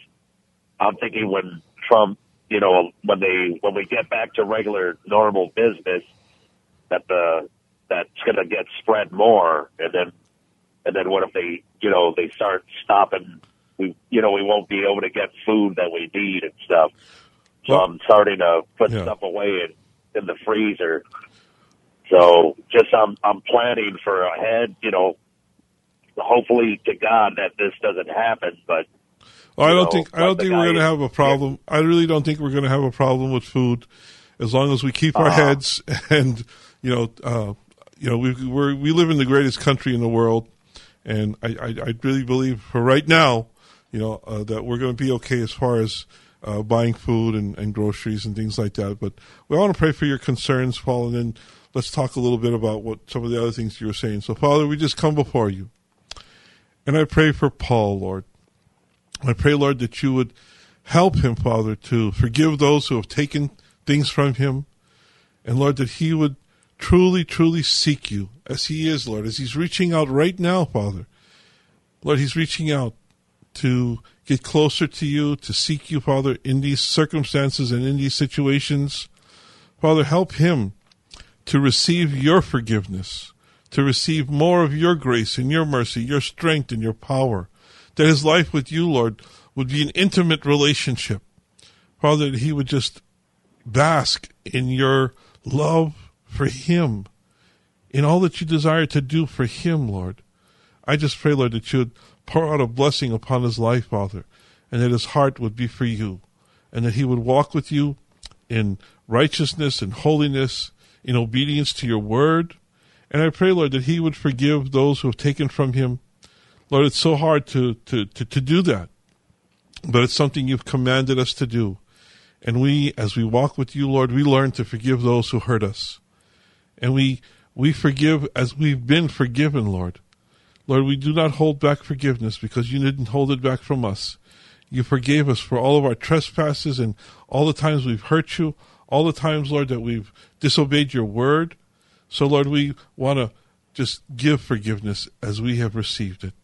I'm thinking when Trump you know, when they when we get back to regular normal business, that the that's going to get spread more, and then and then what if they, you know, they start stopping? We, you know, we won't be able to get food that we need and stuff. So Well- I'm starting to put Yeah. stuff away in in the freezer. So just I'm I'm planning for ahead, you know. Hopefully to God that this doesn't happen, but Well, I don't know, think I don't think we're going to have a problem. I really don't think we're going to have a problem with food as long as we keep our Uh-huh. heads and you know uh, you know we we're, we live in the greatest country in the world, and I I, I really believe for right now, you know uh, that we're going to be okay as far as. Uh, buying food and, and groceries and things like that, but we want to pray for your concerns, Paul, and then let's talk a little bit about what some of the other things you were saying. So, Father, we just come before you, and I pray for Paul, Lord. I pray, Lord, that you would help him, Father, to forgive those who have taken things from him. And Lord, that he would truly, truly seek you as he is, Lord, as he's reaching out right now, Father. Lord, he's reaching out to get closer to you, to seek you, Father, in these circumstances and in these situations. Father, help him to receive your forgiveness, to receive more of your grace and your mercy, your strength and your power. That his life with you, Lord, would be an intimate relationship. Father, that he would just bask in your love for him, in all that you desire to do for him, Lord. I just pray, Lord, that you would pour out a blessing upon his life, Father, and that his heart would be for you, and that he would walk with you in righteousness and holiness, in obedience to your word. And I pray, Lord, that he would forgive those who have taken from him. Lord, it's so hard to, to, to, to do that, but it's something you've commanded us to do. And we, as we walk with you, Lord, we learn to forgive those who hurt us. And we, we forgive as we've been forgiven, Lord. Lord, we do not hold back forgiveness because you didn't hold it back from us. You forgave us for all of our trespasses and all the times we've hurt you, all the times, Lord, that we've disobeyed your word. So, Lord, we want to just give forgiveness as we have received it.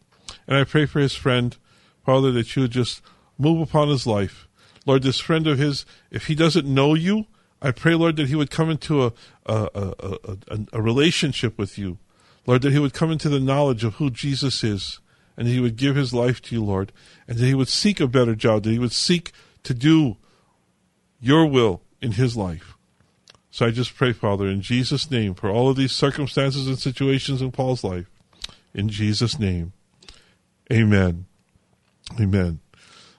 And I pray for his friend, Father, that you would just move upon his life. Lord, this friend of his, if he doesn't know you, I pray, Lord, that he would come into a, a, a, a, a, relationship with you. Lord, that he would come into the knowledge of who Jesus is and he would give his life to you, Lord, and that he would seek a better job, that he would seek to do your will in his life. So I just pray, Father, in Jesus' name, for all of these circumstances and situations in Paul's life. In Jesus' name. Amen. Amen.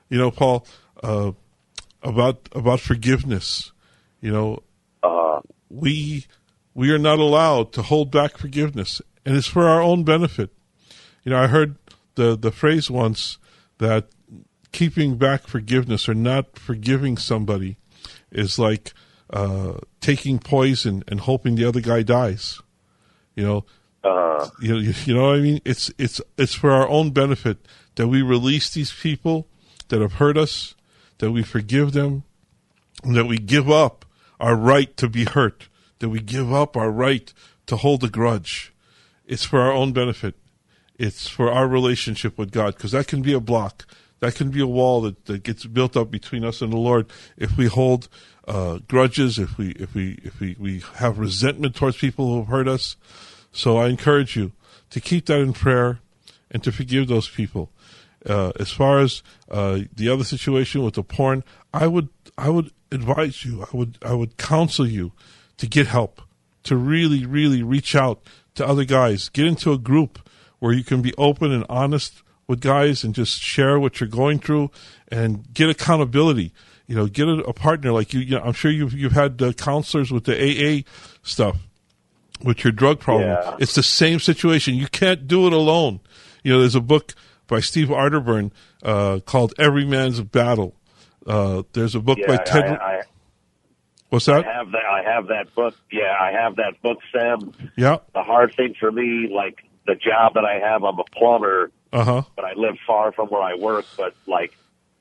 You know, Paul, uh, about about forgiveness, you know, uh, we we are not allowed to hold back forgiveness, and it's for our own benefit. You know, I heard the the phrase once that keeping back forgiveness or not forgiving somebody is like uh, taking poison and hoping the other guy dies. You know, uh, you you know what I mean? It's it's it's for our own benefit that we release these people that have hurt us, that we forgive them, and that we give up our right to be hurt, that we give up our right to hold a grudge. It's for our own benefit. It's for our relationship with God, because that can be a block. That can be a wall that, that gets built up between us and the Lord if we hold uh, grudges, if we if we if we, we have resentment towards people who have hurt us. So I encourage you to keep that in prayer and to forgive those people. Uh, as far as uh, the other situation with the porn, I would I would advise you, I would I would counsel you to get help, to really really reach out to other guys, get into a group where you can be open and honest with guys and just share what you're going through and get accountability. You know, get a, a partner like you. you know, I'm sure you've you've had uh, counselors with the AA stuff with your drug problem. Yeah. It's the same situation. You can't do it alone. You know, there's a book by Steve Arterburn uh, called Every Man's Battle. Uh, there's a book yeah, by Ted. I, I, what's I that? have that. I have that book. Yeah, I have that book, Sam. Yeah. The hard thing for me, like the job that I have, I'm a plumber, Uh huh. but I live far from where I work. But like,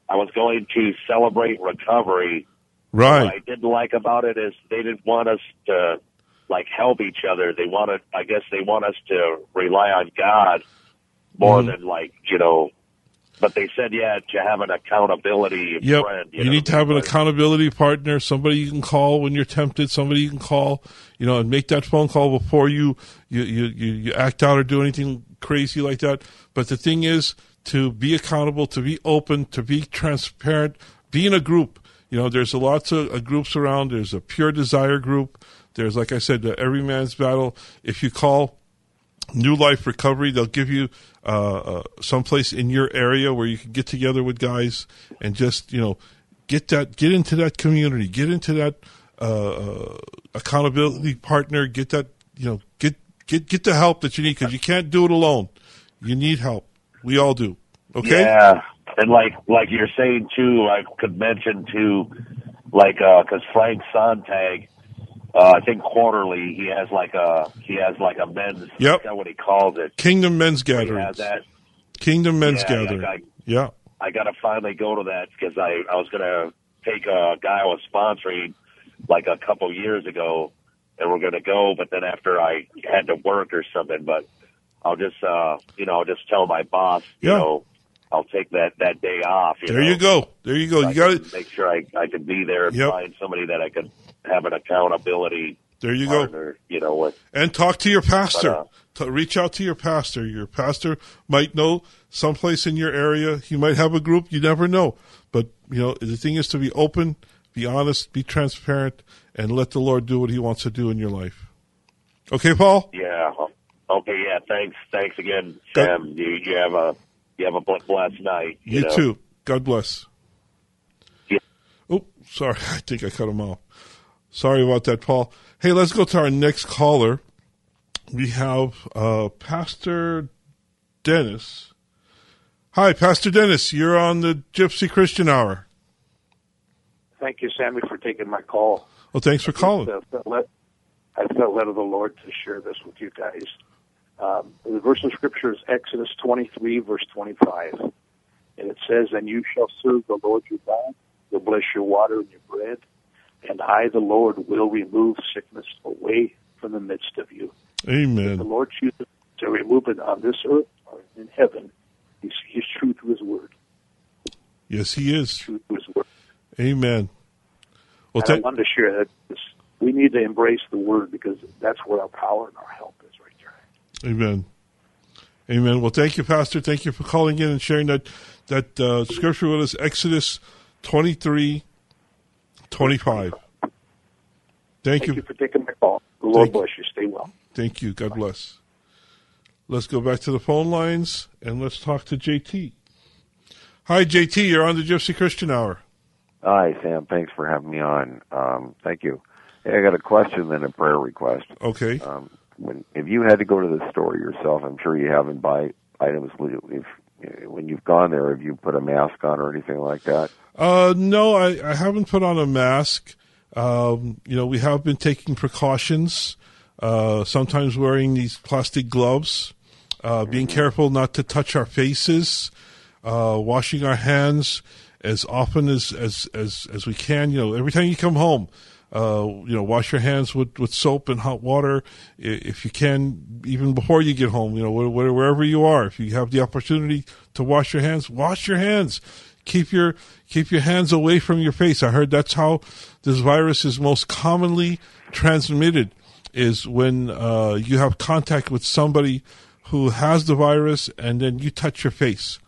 I was going to celebrate recovery. Right. What I didn't like about it is they didn't want us to like help each other. They wanted, I guess, they want us to rely on God more Mhm. than like you know but they said yeah to have an accountability Yep. friend. You, know, need to have an accountability partner, somebody you can call when you're tempted, somebody you can call, you know, and make that phone call before you you, you, you, you act out or do anything crazy like that. But the thing is to be accountable, to be open, to be transparent, be in a group. You know, there's a lots of uh, groups around. There's a pure desire group. There's, like I said, the every man's battle. If you call New Life Recovery. They'll give you uh, uh, someplace in your area where you can get together with guys and just you know get that get into that community, get into that uh, uh, accountability partner, get that you know get get get the help that you need because you can't do it alone. You need help. We all do. Okay. Yeah, and like like you're saying too, I could mention too, like because Frank Sontag, uh, I think quarterly he has like a he has like a men's. Yep. Is that what he calls it? Kingdom Men's that. Kingdom Men's Yeah, Gathering. like yeah. I got to finally go to that because I I was gonna take a guy I was sponsoring like a couple years ago, and we're gonna go, but then after I had to work or something, but I'll just uh you know I'll just tell my boss you Yeah. know I'll take that that day off. You There know, you go. There you go. so You got it. Make sure I I can be there and Yep. find somebody that I can have an accountability There you go. You know with And talk to your pastor. But, uh, To reach out to your pastor. Your pastor might know someplace in your area. He might have a group. You never know. But you know the thing is to be open, be honest, be transparent, and let the Lord do what He wants to do in your life. Okay, Paul. yeah. Okay, yeah. Thanks, thanks again. Sam. You you have a you have a bl- blessed night. You, know. too. God bless. Yeah. Oh, sorry. I think I cut him off. Sorry about that, Paul. Hey, let's go to our next caller. We have uh, Pastor Dennis. Hi, Pastor Dennis. You're on the Gypsy Christian Hour. Thank you, Sammy, for taking my call. Well, thanks for calling. I felt led, I felt led of the Lord to share this with you guys. Um, the verse of Scripture is Exodus 23, verse 25. And it says, And you shall serve the Lord your God, will bless your water and your bread, and I, the Lord, will remove sickness away from the midst of you. Amen. The Lord chooses to remove it on this earth or in heaven. He's, he's true to his word. Yes, he is. True to his word. Amen. Well, and I wanted to share that we need to embrace the word because that's where our power and our help is. Amen. Amen. Well, thank you, Pastor. Thank you for calling in and sharing that that uh, scripture with us. Exodus twenty three, twenty five. Thank, Thank you. you for taking my call. The Lord Thank bless you. Stay well. Thank you. God bless. Let's go back to the phone lines and let's talk to JT. Hi, JT. You're on the Gypsy Christian Hour. Hi, Sam. Thanks for having me on. Um, thank you. Hey, I got a question and a prayer request. Okay. Um, when if you had to go to the store yourself, I'm sure you haven't buy items. If when you've gone there, have you put a mask on or anything like that? Uh, no, I, I haven't put on a mask. Um, you know, we have been taking precautions. Uh, sometimes wearing these plastic gloves, uh, being careful not to touch our faces, uh, washing our hands as often as, as, as, as we can. You know, every time you come home, uh, you know, wash your hands with, with soap and hot water if you can, even before you get home. You know, where, where, wherever you are, if you have the opportunity to wash your hands, wash your hands. Keep your keep your hands away from your face. I heard that's how this virus is most commonly transmitted is when uh, you have contact with somebody who has the virus, and then you touch your face,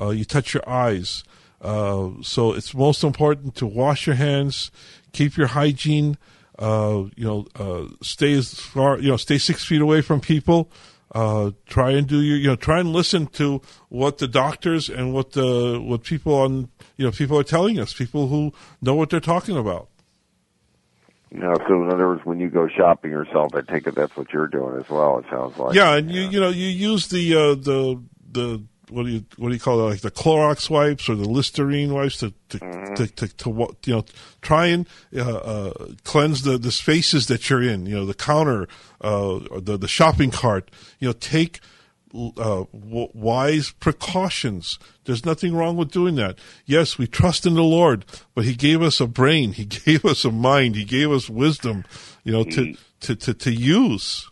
uh, you touch your eyes. Uh, so it's most important to wash your hands, keep your hygiene. Uh, you know, uh, stay as far, you know, stay six feet away from people. Uh, try and do your, you know, try and listen to what the doctors and what the what people on, you know, people are telling us. People who know what they're talking about. Know, so in other words, when you go shopping yourself, I take it that's what you're doing as well. It sounds like. yeah, and you you know you use the uh, the the what do you what do you call it like the Clorox wipes or the Listerine wipes to to to, to, to, wa- you know try and uh, uh, cleanse the the spaces that you're in. You know the counter, uh, the the shopping cart. You know take. Uh, w- wise precautions. There's nothing wrong with doing that. Yes, we trust in the Lord, but He gave us a brain. He gave us a mind. He gave us wisdom. You know, to to to, to use.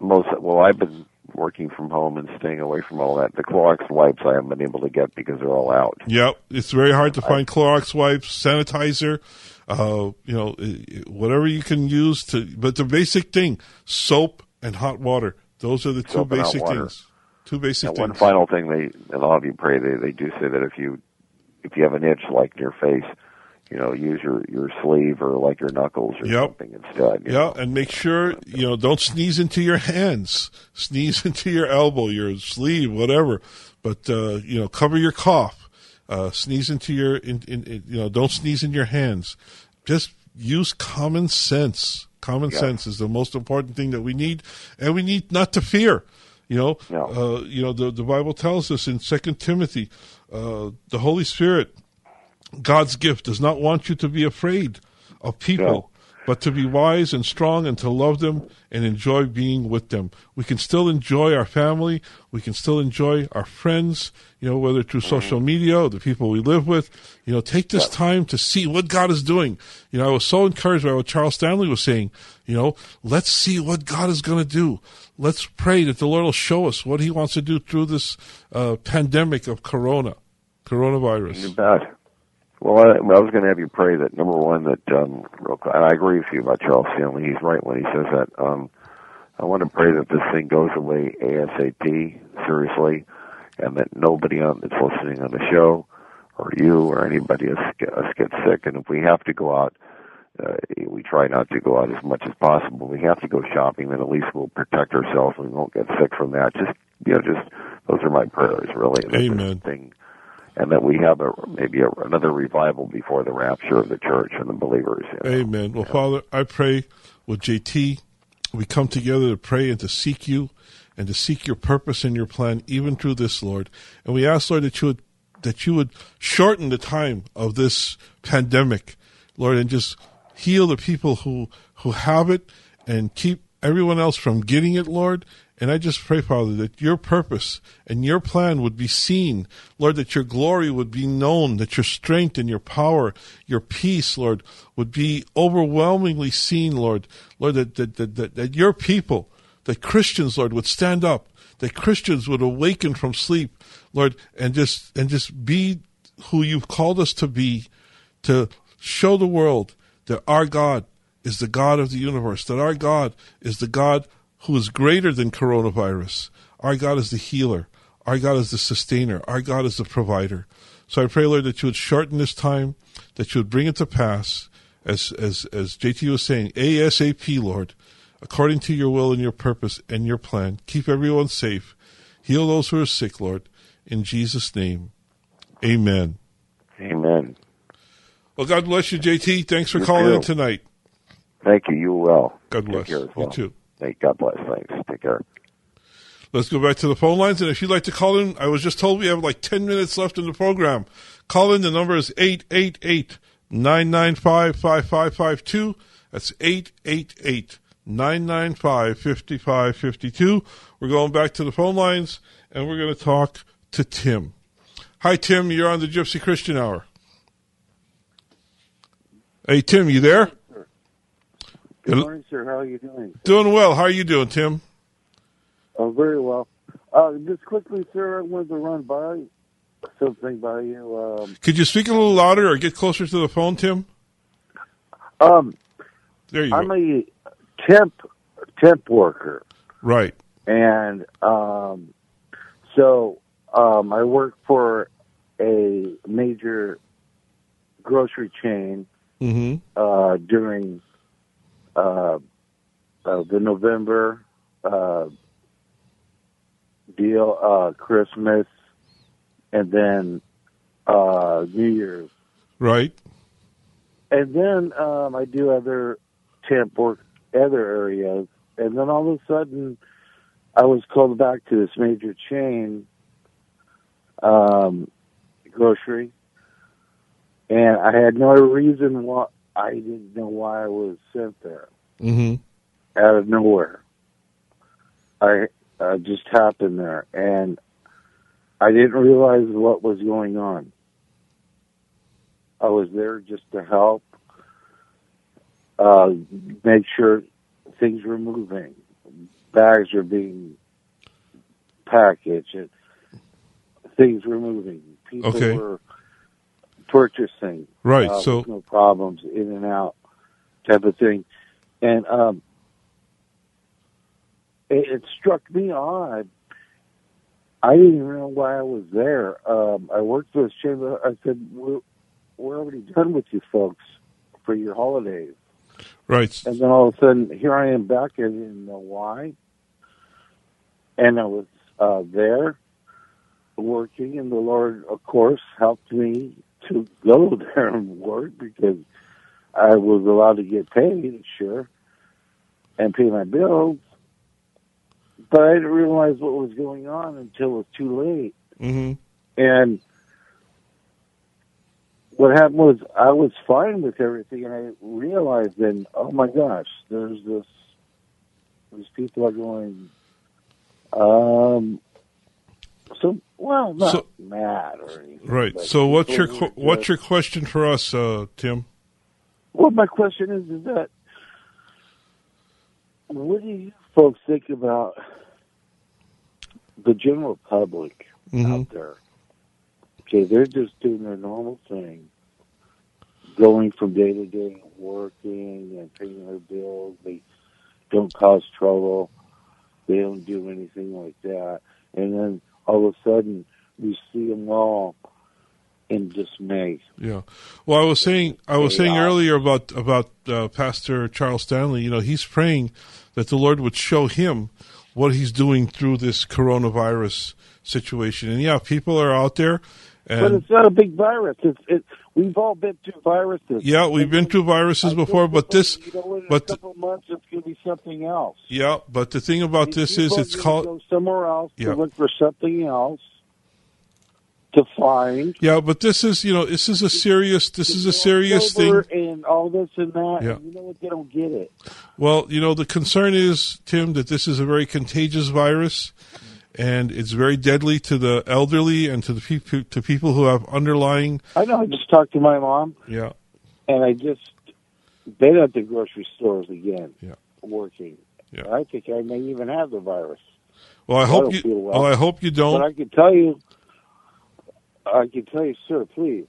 most well i've been working from home and staying away from all that. The Clorox wipes I haven't been able to get because they're all out. Yep, it's very hard to find Clorox wipes, sanitizer, uh, you know, whatever you can use to. But the basic thing: soap and hot water. Those are the two Soap and hot basic things. Two basic And things. one final thing, they and all of you pray. They they do say that if you if you have an itch like in your face, you know, use your your sleeve or like your knuckles or Yep. something instead. Yeah, and make sure you know don't sneeze into your hands, sneeze into your elbow, your sleeve, whatever. But uh, you know, cover your cough. Uh, sneeze into your, in, in, in, you know, don't sneeze in your hands. Just use common sense. Common Yeah. sense is the most important thing that we need, and we need not to fear. You know, uh, you know the the Bible tells us in Second Timothy, uh, the Holy Spirit God's gift does not want you to be afraid of people, No. but to be wise and strong and to love them and enjoy being with them. We can still enjoy our family. We can still enjoy our friends, you know, whether through social media or the people we live with. You know, take this time to see what God is doing. You know, I was so encouraged by what Charles Stanley was saying. You know, let's see what God is going to do. Let's pray that the Lord will show us what He wants to do through this uh, pandemic of Corona, coronavirus. You bet. Well, I, I was going to have you pray that number one that um, real quick, and I agree with you about Charles Stanley. He's right when he says that. Um, I want to pray that this thing goes away ASAP, seriously, and that nobody on that's listening on the show, or you, or anybody else, get- us get sick. And if we have to go out, uh, we try not to go out as much as possible. We have to go shopping, then at least we'll protect ourselves. and We won't get sick from that. Just you know, just those are my prayers, really. That this Amen. Thing and that we have a maybe a, another revival before the rapture of the church and the believers. you know. Amen. Well, Father, I pray with JT, we come together to pray and to seek you and to seek your purpose and your plan, even through this, Lord. And we ask, Lord, that you would that you would shorten the time of this pandemic, Lord, and just heal the people who who have it and keep everyone else from getting it, Lord. And I just pray, Father, that your purpose and your plan would be seen, Lord, that your glory would be known, that your strength and your power, your peace, Lord, would be overwhelmingly seen, Lord. Lord, that, that, that, that, that your people, that Christians, Lord, would stand up, that Christians would awaken from sleep, Lord, and just and just be who you've called us to be, to show the world that our God is the God of the universe, that our God is the God who is greater than coronavirus. Our God is the healer. Our God is the sustainer. Our God is the provider. So I pray, Lord, that you would shorten this time, that you would bring it to pass, as as as JT was saying, ASAP, Lord, according to your will and your purpose and your plan. Keep everyone safe. Heal those who are sick, Lord. In Jesus' name. Amen. Amen. Well, God bless you, JT. Thanks for You calling too. in tonight. Thank you. You well. God bless. well. You too. Thank God bless. Thanks. Take care. Let's go back to the phone lines. And if you'd like to call in, I was just told we have like 10 minutes left in the program. Call in. The number is 888 995 5552. That's 888 995 5552. We're going back to the phone lines and we're going to talk to Tim. Hi, Tim. You're on the Gypsy Christian Hour. Hey, Tim, you there? Good morning, sir. How are you doing? Doing well. How are you doing, Tim? Oh, very well. Uh, just quickly, sir, I wanted to run by something by you. Um, Could you speak a little louder or get closer to the phone, Tim? um, There you I'm go. a temp temp worker, Right. and um, so um, I work for a major grocery chain Mm-hmm. uh, during uh, uh, the November uh, deal, uh, Christmas, and then uh, New Year's. Right. And then um, I do other temp work, other areas. And then all of a sudden, I was called back to this major chain um, grocery, and I had no reason why. I didn't know why I was sent there Mm-hmm. out of nowhere. I uh, just happened there, and I didn't realize what was going on. I was there just to help, uh, make sure things were moving, bags were being packaged, and things were moving. People Okay. were purchasing. Right, uh, so- no problems, in and out type of thing. And um, it, it struck me odd. I didn't even know why I was there. Um, I worked this chamber. I said, we're, we're already done with you folks for your holidays. Right. And then all of a sudden, here I am back. I didn't know why. And I was uh, there working, and the Lord, of course, helped me to go there and work because I was allowed to get paid, sure, and pay my bills. But I didn't realize what was going on until it was too late. hmm And what happened was I was fine with everything, and I realized then, oh my gosh, there's this. These people are going. Um. So well, not So- mad or anything. Right. So, what's your qu- what's your question for us, uh, Tim? Well, my question is, is that what do you folks think about the general public Mm-hmm. out there? Okay, they're just doing their normal thing, going from day to day, working and paying their bills. They don't cause trouble. They don't do anything like that. And then all of a sudden, we see them all in dismay. Yeah. Well, I was saying I was saying earlier about about uh, Pastor Charles Stanley. You know, he's praying that the Lord would show him what he's doing through this coronavirus situation. And yeah, people are out there, but it's not a big virus. It's it. We've all been through viruses. yeah, we've been through viruses before, but this, You know, in but a couple months, it's going to be something else. yeah, but the thing about These this is it's called go somewhere else Yeah. to look for something else to find. yeah, but this is you know this is a serious this is a serious thing. And all this and that. Yeah. And you know what? They don't get it. Well, you know, the concern is, Tim, that this is a very contagious virus, and it's very deadly to the elderly and to the people to people who have underlying. I know. I just talked to my mom, Yeah, and I just been at the grocery stores again, Yeah. working. Yeah. I think I may even have the virus. Well, I I hope you. feel well. Well, I hope you don't. But I can tell you, I can tell you, sir, please,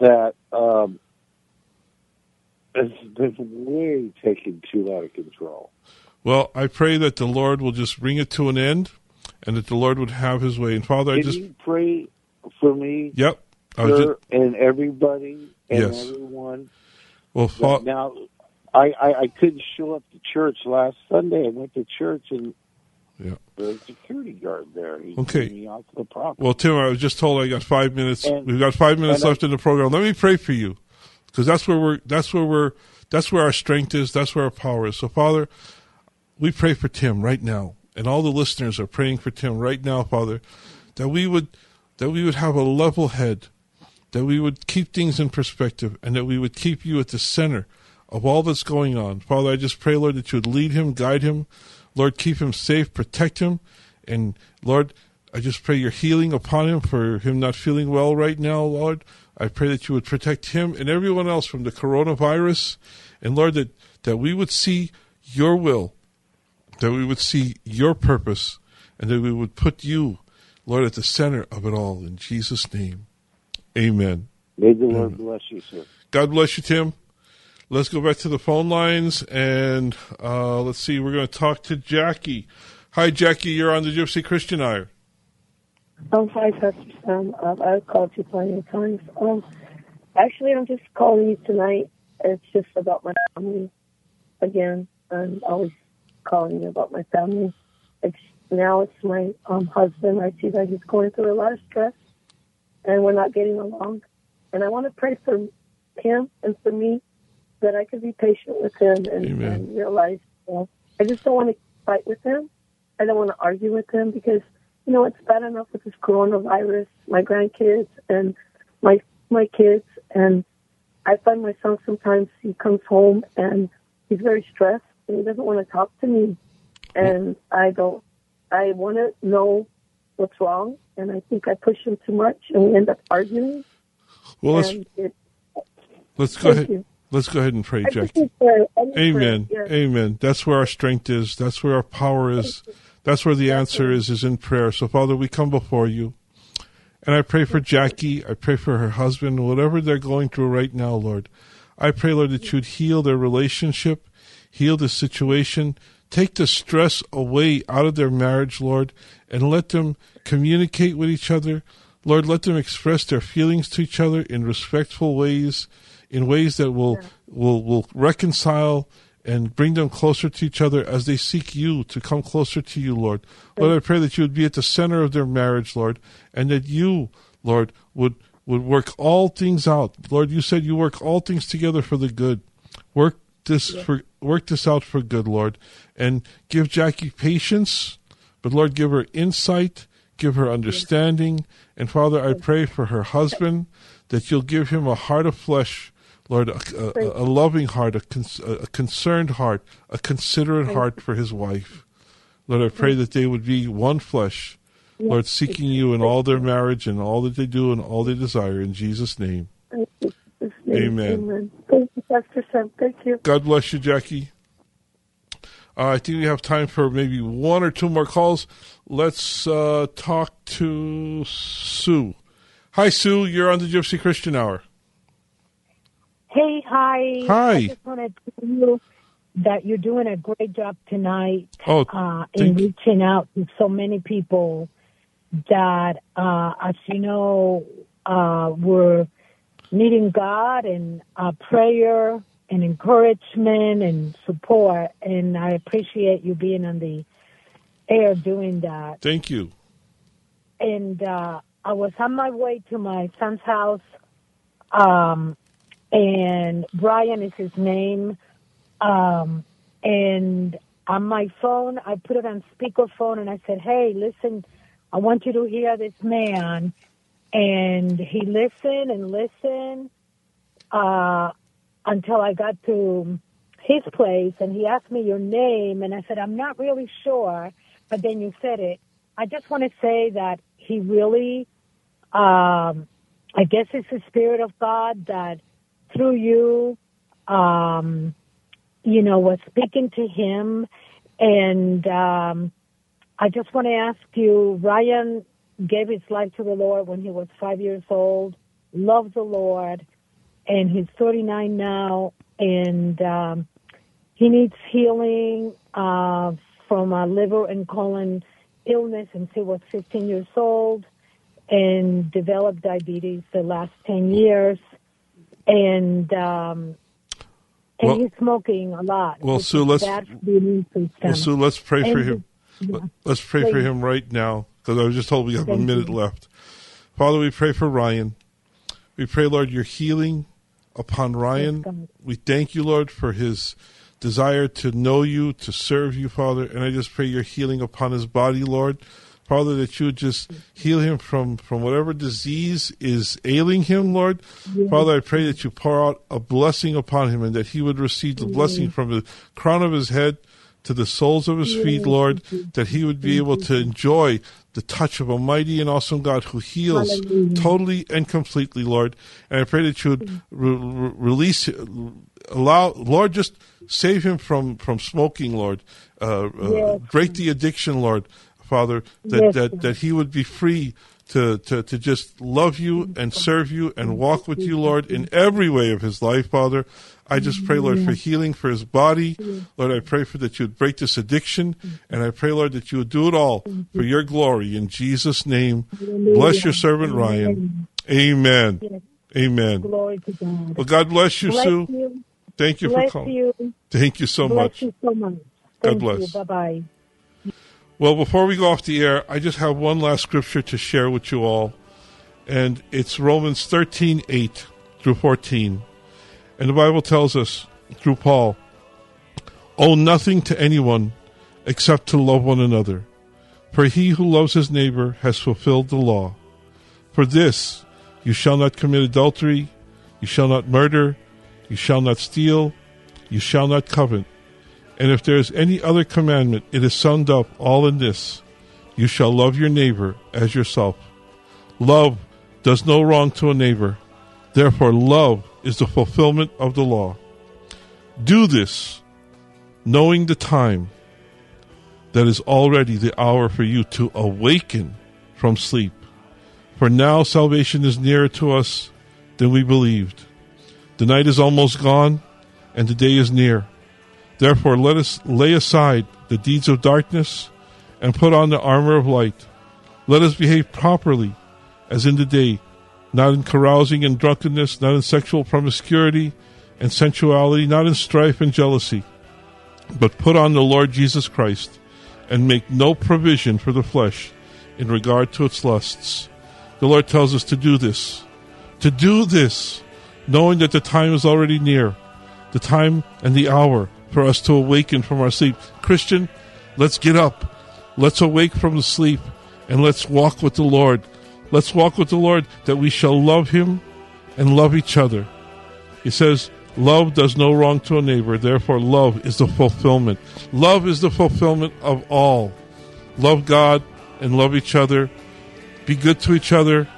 that um, it's been way taken too out of control. well, I pray that the Lord will just bring it to an end, and that the Lord would have His way. And Father, I just. you pray for me, Yep. Just, and everybody and Yes. everyone? well, fa- now, I, I I couldn't show up to church last Sunday. I went to church and Yeah. there's a security guard there. He Okay. threw me out the property. well, Tim, I was just told I got five minutes. And- We've got five minutes and I- left in the program. Let me pray for you, because that's where we're. That's where we're. That's where our strength is. That's where our power is. So, Father, we pray for Tim right now, and all the listeners are praying for Tim right now, Father, that we would that we would have a level head, that we would keep things in perspective, and that we would keep you at the center of all that's going on. Father, I just pray, Lord, that you would lead him, guide him, Lord, keep him safe, protect him, and Lord, I just pray your healing upon him for him not feeling well right now, Lord. I pray that you would protect him and everyone else from the coronavirus, and Lord, that, that we would see your will that we would see your purpose and that we would put you, Lord, at the center of it all. In Jesus' name, amen. May the Lord bless you, sir. God bless you, Tim. Let's go back to the phone lines and uh, let's see. We're going to talk to Jackie. Hi, Jackie. You're on the Gypsy Christian Hour. Um, hi, Pastor Sam. Um, I've called you plenty of times. Um, actually, I'm just calling you tonight. It's just about my family again. And I'm always calling you about my family. It's now it's my um, husband. I see that he's going through a lot of stress, and we're not getting along. And I want to pray for him and for me that I could be patient with him and, and realize. You know, I just don't want to fight with him. I don't want to argue with him because you know, it's bad enough with this coronavirus, my grandkids and my my kids and I find myself sometimes he comes home and he's very stressed he doesn't want to talk to me and I don't I want to know what's wrong and I think I push him too much and we end up arguing Well, let's it, let's go ahead. you. Let's go ahead and pray, I Jackie. need prayer. I need Amen. Amen. That's where our strength is. That's where our power is. That's where the answer is, is in prayer. So, Father, we come before you. And I pray for Jackie. I pray for her husband, whatever they're going through right now, Lord. I pray, Lord, that you'd heal their relationship, heal the situation, take the stress away out of their marriage, Lord, and let them communicate with each other. Lord, let them express their feelings to each other in respectful ways, in ways that will will will reconcile and bring them closer to each other as they seek you to come closer to you, Lord. Lord, I pray that you would be at the center of their marriage, Lord, and that you, Lord, would would work all things out. Lord, you said you work all things together for the good. Work this for work this out for good, Lord, and give Jackie patience, but Lord, give her insight, give her understanding, and Father, I pray for her husband that you'll give him a heart of flesh Lord, a, a, a loving heart, a, con- a, concerned heart, a considerate heart for his wife. Lord, I pray that they would be one flesh, Lord, seeking you in all their marriage and all that they do and all they desire. In Jesus' name. Amen. Amen. Thank you, Pastor Sam. Thank you. God bless you, Jackie. Uh, I think we have time for maybe one or two more calls. Let's uh, talk to Sue. Hi, Sue. You're on the Gypsy Christian Hour. Hey, hi. Hi. I just want to tell you that you're doing a great job tonight Oh, uh, in reaching out to so many people that, uh, as you know, uh, were needing God and uh, prayer and encouragement and support. And I appreciate you being on the air doing that. Thank you. and uh, I was on my way to my son's house, um, and Brian is his name, um, and on my phone I put it on speakerphone and I said, "Hey, listen, I want you to hear this man," and he listened and listened uh, until I got to his place, and he asked me your name, and I said, "I'm not really sure," but then you said it. I just want to say that he really, um, I guess it's the Spirit of God that through you, um, you know, was speaking to him. And um, I just want to ask you, Ryan gave his life to the Lord when he was five years old, loved the Lord, and he's 39 now, and um, he needs healing uh, from a liver and colon illness since he was 15 years old and developed diabetes the last 10 years. And um, and Well- he's smoking a lot. Well, Sue, let's- bad for the immune system. Well, Sue, let's pray for him. yeah. Let's pray for him right now because I was just told we have a minute left. Father, we pray for Ryan. We pray, Lord, your healing upon Ryan. We thank you, Lord, for his desire to know you, to serve you, Father. And I just pray your healing upon his body, Lord. Father, that you would just heal him from, from whatever disease is ailing him, Lord. Father, I pray that you pour out a blessing upon him and that he would receive the blessing from the crown of his head to the soles of his feet, Lord, that he would be able to enjoy the touch of a mighty and awesome God who heals Hallelujah. totally and completely, Lord. And I pray that you would re- re- release, allow, Lord, just save him from, from smoking, Lord. Uh, uh, break the addiction, Lord, Father, that, Yes, that, that he would be free to, to, to just love you and serve you and walk with you, Lord, in every way of his life, Father. I just pray, Lord, for healing for his body. Lord, I pray for that you would break this addiction. And I pray, Lord, that you would do it all for your glory. In Jesus' name, bless your servant Ryan. Amen. Amen. Glory to God. Well, God bless you, Bless Sue. you. Thank you for calling. you. Thank you so Bless much. you so much. God Thank bless. Bye bye. Well, before we go off the air, I just have one last scripture to share with you all. And it's Romans 13 8 through 14. And the Bible tells us through Paul, owe nothing to anyone except to love one another. For he who loves his neighbor has fulfilled the law. For this, you shall not commit adultery, you shall not murder, you shall not steal, you shall not covet. And if there is any other commandment, it is summed up all in this You shall love your neighbor as yourself. Love does no wrong to a neighbor. Therefore, love is the fulfillment of the law. Do this, knowing the time, that is already the hour for you to awaken from sleep. For now salvation is nearer to us than we believed. The night is almost gone, and the day is near. Therefore, let us lay aside the deeds of darkness and put on the armor of light. Let us behave properly as in the day, not in carousing and drunkenness, not in sexual promiscuity and sensuality, not in strife and jealousy, but put on the Lord Jesus Christ and make no provision for the flesh in regard to its lusts. The Lord tells us to do this, to do this, knowing that the time is already near, the time and the hour for us to awaken from our sleep. Christian, let's get up. Let's awake from the sleep and let's walk with the Lord. Let's walk with the Lord that we shall love Him and love each other. He says, Love does no wrong to a neighbor, therefore, love is the fulfillment. Love is the fulfillment of all. Love God and love each other. Be good to each other.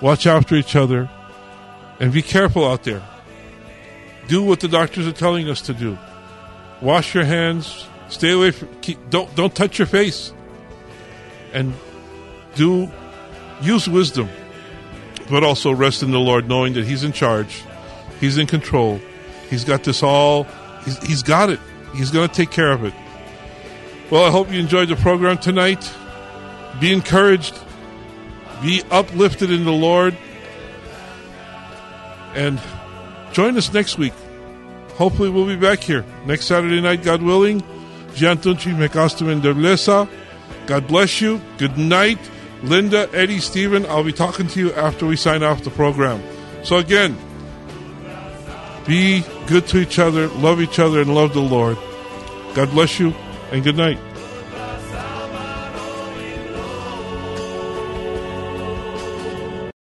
Watch after each other. And be careful out there. Do what the doctors are telling us to do. Wash your hands. Stay away from. Keep, don't don't touch your face. And do use wisdom, but also rest in the Lord, knowing that He's in charge, He's in control, He's got this all. He's, he's got it. He's going to take care of it. Well, I hope you enjoyed the program tonight. Be encouraged. Be uplifted in the Lord. And join us next week. Hopefully, we'll be back here next Saturday night, God willing. Giantunchi Mekastum Derlesa. God bless you. Good night. Linda, Eddie, Stephen, I'll be talking to you after we sign off the program. So, again, be good to each other, love each other, and love the Lord. God bless you, and good night.